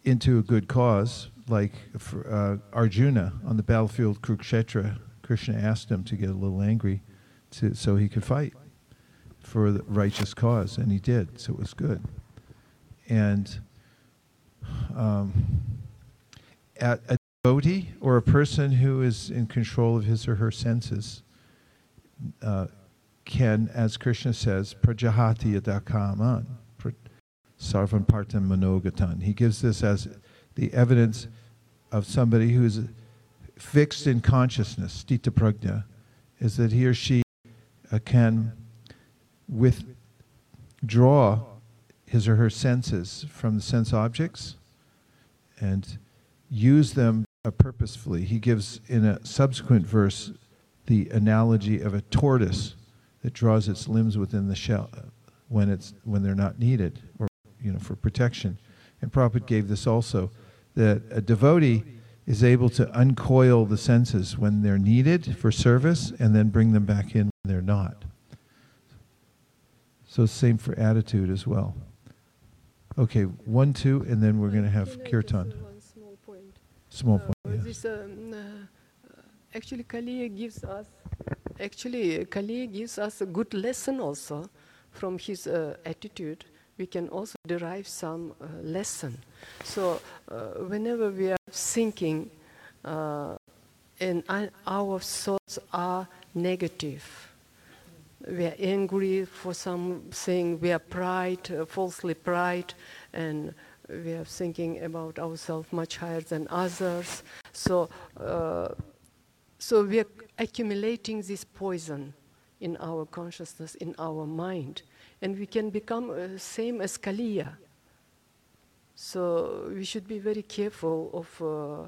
into a good cause, like for, uh, Arjuna on the battlefield Kurukshetra, Krishna asked him to get a little angry to, so he could fight for the righteous cause, and he did, so it was good. And um, at a devotee or a person who is in control of his or her senses uh, can, as Krishna says, prajahati adakaman, sarvan partam manogatan. He gives this as the evidence of somebody who's fixed in consciousness, sthita prajna, is that he or she uh, can withdraw his or her senses from the sense objects and use them uh, purposefully. He gives in a subsequent verse the analogy of a tortoise that draws its limbs within the shell when it's when they're not needed or you know for protection. And Prabhupada gave this also that a devotee is able to uncoil the senses when they're needed for service and then bring them back in when they're not. So same for attitude as well. Okay, one, two, and then we're going to have kirtan. One small point. Small uh, point. Yes. This, um, uh, actually, Kali gives us. Actually, Kali gives us a good lesson also from his uh, attitude. We can also derive some uh, lesson. So, uh, whenever we are thinking uh, and our thoughts are negative, we are angry for something, we are pride, uh, falsely pride, and we are thinking about ourselves much higher than others. So, uh, so we are accumulating this poison in our consciousness, in our mind, and we can become uh, same as Kaliya. So we should be very careful of uh,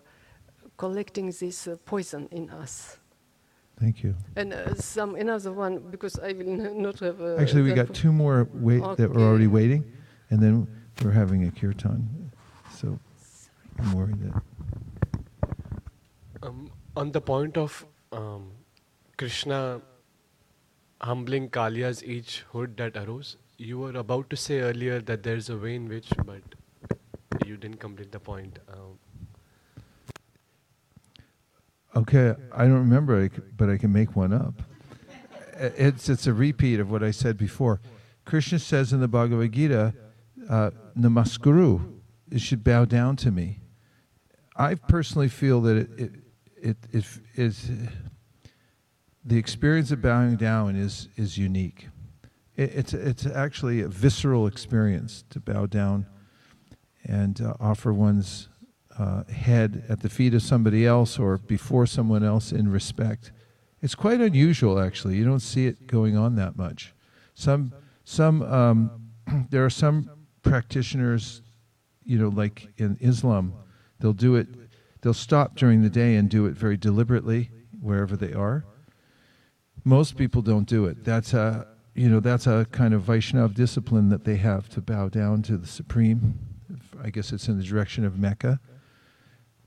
collecting this uh, poison in us. Thank you. And uh, some another one because I will n- not have. Uh, Actually, we got two more wait that were already waiting, and then we're having a kirtan. So I'm worried that. Um, on the point of um, Krishna humbling Kaliya's each hood that arose, you were about to say earlier that there's a way in which, but you didn't complete the point. Um, Okay, I don't remember, but I can make one up. It's it's a repeat of what I said before. Krishna says in the Bhagavad Gita, uh, "Namaskuru," you should bow down to me. I personally feel that it it it, it is the experience of bowing down is is unique. It, it's it's actually a visceral experience to bow down and uh, offer one's uh, head at the feet of somebody else or before someone else in respect. It's quite unusual, actually. You don't see it going on that much. Some, some, um, there are some practitioners, you know, like in Islam, they'll do it. They'll stop during the day and do it very deliberately wherever they are. Most people don't do it. That's a, you know, that's a kind of Vaishnav discipline that they have to bow down to the Supreme. I guess it's in the direction of Mecca.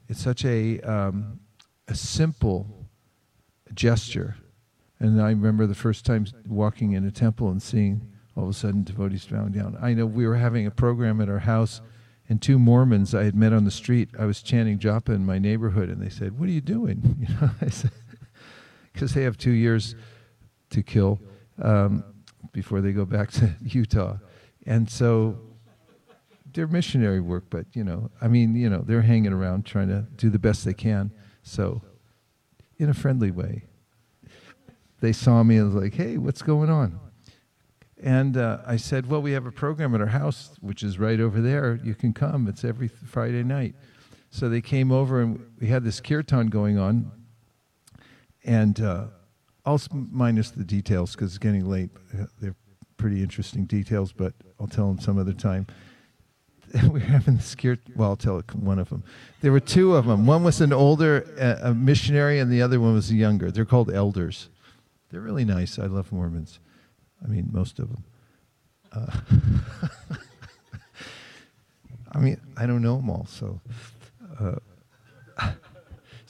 It's such a um, a simple gesture, and I remember the first time walking in a temple and seeing all of a sudden devotees bowing down. I know we were having a program at our house, and two Mormons I had met on the street. I was chanting japa in my neighborhood, and they said, "What are you doing?" You know, I said, "Because they have two years to kill um, before they go back to Utah," and so they're missionary work, but you know, I mean, you know, they're hanging around trying to do the best they can. So, in a friendly way, they saw me and was like, "Hey, what's going on?" And uh, I said, "Well, we have a program at our house, which is right over there. You can come. It's every Friday night." So they came over, and we had this kirtan going on. And uh, I'll minus the details because it's getting late. They're pretty interesting details, but I'll tell them some other time. we were having the skirt. Well, I'll tell one of them. There were two of them. One was an older uh, missionary, and the other one was a younger. They're called elders. They're really nice. I love Mormons. I mean, most of them. Uh, I mean, I don't know them all, so. Uh,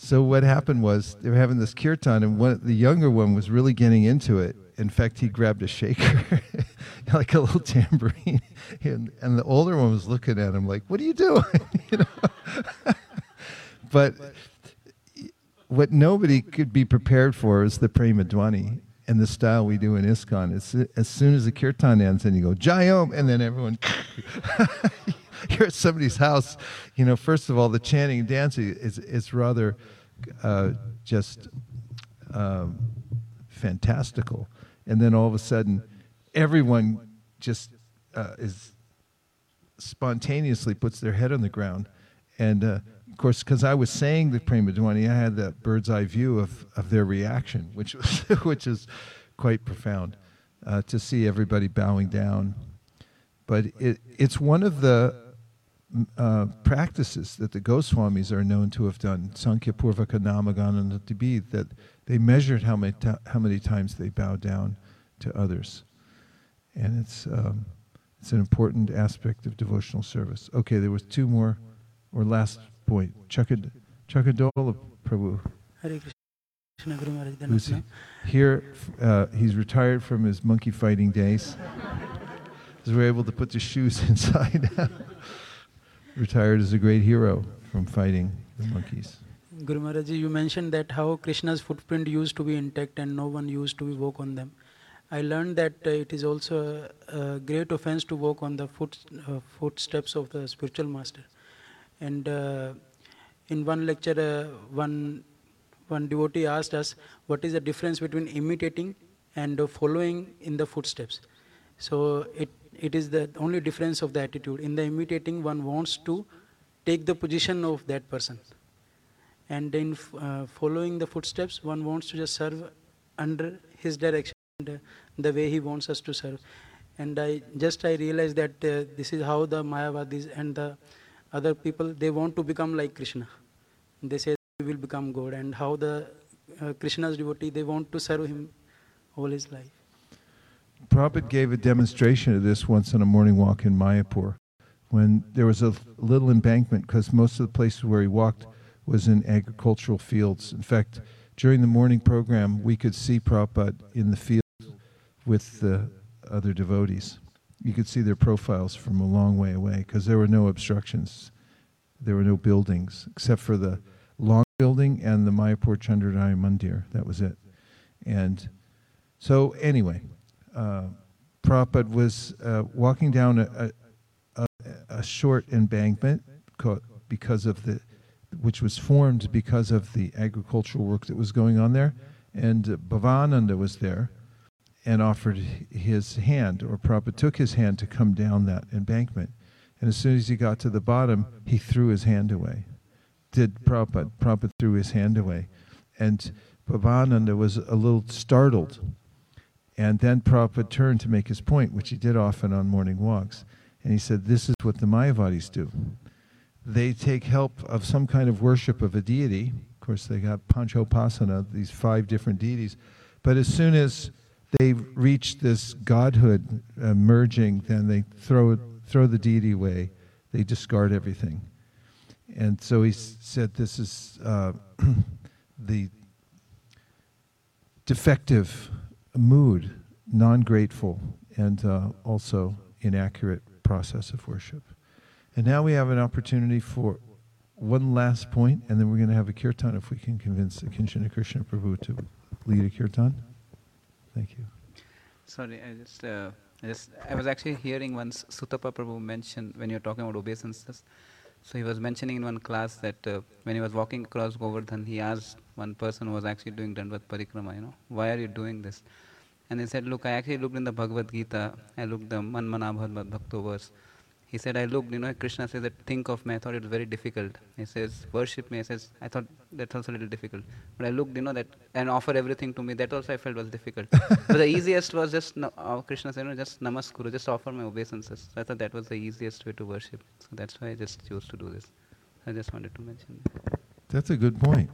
so what happened was they were having this kirtan, and one the younger one was really getting into it. In fact, he grabbed a shaker, like a little tambourine, and, and the older one was looking at him like, "What are you doing?" you know. but what nobody could be prepared for is the prema dhvani and the style we do in ISKCON. It's, as soon as the kirtan ends, and you go Jayom, and then everyone. You're at somebody's house, you know. First of all, the chanting and dancing is is rather uh, just um, fantastical, and then all of a sudden, everyone just uh, is spontaneously puts their head on the ground, and uh, of course, because I was saying the prema dhvani, I had that bird's eye view of, of their reaction, which was which is quite profound uh, to see everybody bowing down. But it, it's one of the uh, practices that the Goswamis are known to have done, Sankhya Purvaka Namagana Tibi, that they measured how many, ti how many times they bow down to others. And it's, um, it's an important aspect of devotional service. Okay, there was two more, or last point. Chakad, Chakadola Prabhu. Hare Krishna Guru Maharaj Who's he- here, uh, he's retired from his monkey fighting days. Because we're able to put the shoes inside. Retired as a great hero from fighting the monkeys. Guru Maharaj, you mentioned that how Krishna's footprint used to be intact and no one used to walk on them. I learned that uh, it is also a, a great offense to walk on the foot, uh, footsteps of the spiritual master. And uh, in one lecture, uh, one one devotee asked us, "What is the difference between imitating and following in the footsteps. So it, it is the only difference of the attitude. In the imitating, one wants to take the position of that person. And in uh, following the footsteps, one wants to just serve under his direction, and, uh, the way he wants us to serve. And I just I realized that uh, this is how the Mayavadis and the other people they want to become like Krishna. They say we will become God, and how the uh, Krishna's devotee they want to serve him all his life. Prabhupada gave a demonstration of this once on a morning walk in Mayapur when there was a little embankment because most of the places where he walked was in agricultural fields. In fact, during the morning program, we could see Prabhupada in the field with the other devotees. You could see their profiles from a long way away because there were no obstructions. There were no buildings except for the long building and the Mayapur Chandrodaya Mandir. That was it. And so, anyway, uh, Prabhupada was uh, walking down a, a, a short embankment because of the, which was formed because of the agricultural work that was going on there. And uh, Bhavananda was there and offered his hand, or Prabhupada took his hand to come down that embankment. And as soon as he got to the bottom, he threw his hand away. Did Prabhupada? Prabhupada threw his hand away. And Bhavananda was a little startled. And then Prabhupada turned to make his point, which he did often on morning walks. And he said, This is what the Mayavadis do. They take help of some kind of worship of a deity. Of course, they got Panchopasana, these five different deities. But as soon as they reach this godhood uh, merging, then they throw, throw the deity away. They discard everything. And so he said this is uh, the defective mood, non grateful, and uh, also inaccurate process of worship. And now we have an opportunity for one last point, and then we're going to have a kirtan if we can convince Kinshana Krishna Prabhu to lead a kirtan. Thank you. Sorry, I just, uh, I just, I was actually hearing once Sutapa Prabhu mention when you're talking about obeisances. So he was mentioning in one class that uh, when he was walking across Govardhan, he asked one person who was actually doing Dandvat Parikrama, you know, why are you doing this? And he said, look, I actually looked in the Bhagavad Gita, I looked the Manmanabhad Bhakto verse. He said, I looked, you know, Krishna says that think of me, I thought it was very difficult. He says, worship me. I says, I thought that's also a little difficult. But I looked, you know, that and offer everything to me, that also I felt was difficult. but the easiest was just, uh, Krishna said, you know, just namaskuru, just offer my obeisances. So I thought that was the easiest way to worship. So that's why I just chose to do this. I just wanted to mention that. That's a good point.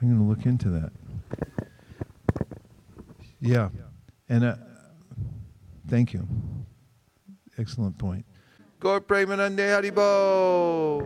I'm going to look into that. Yeah. And uh, thank you. Excellent point. Gaur Premanande Haribol.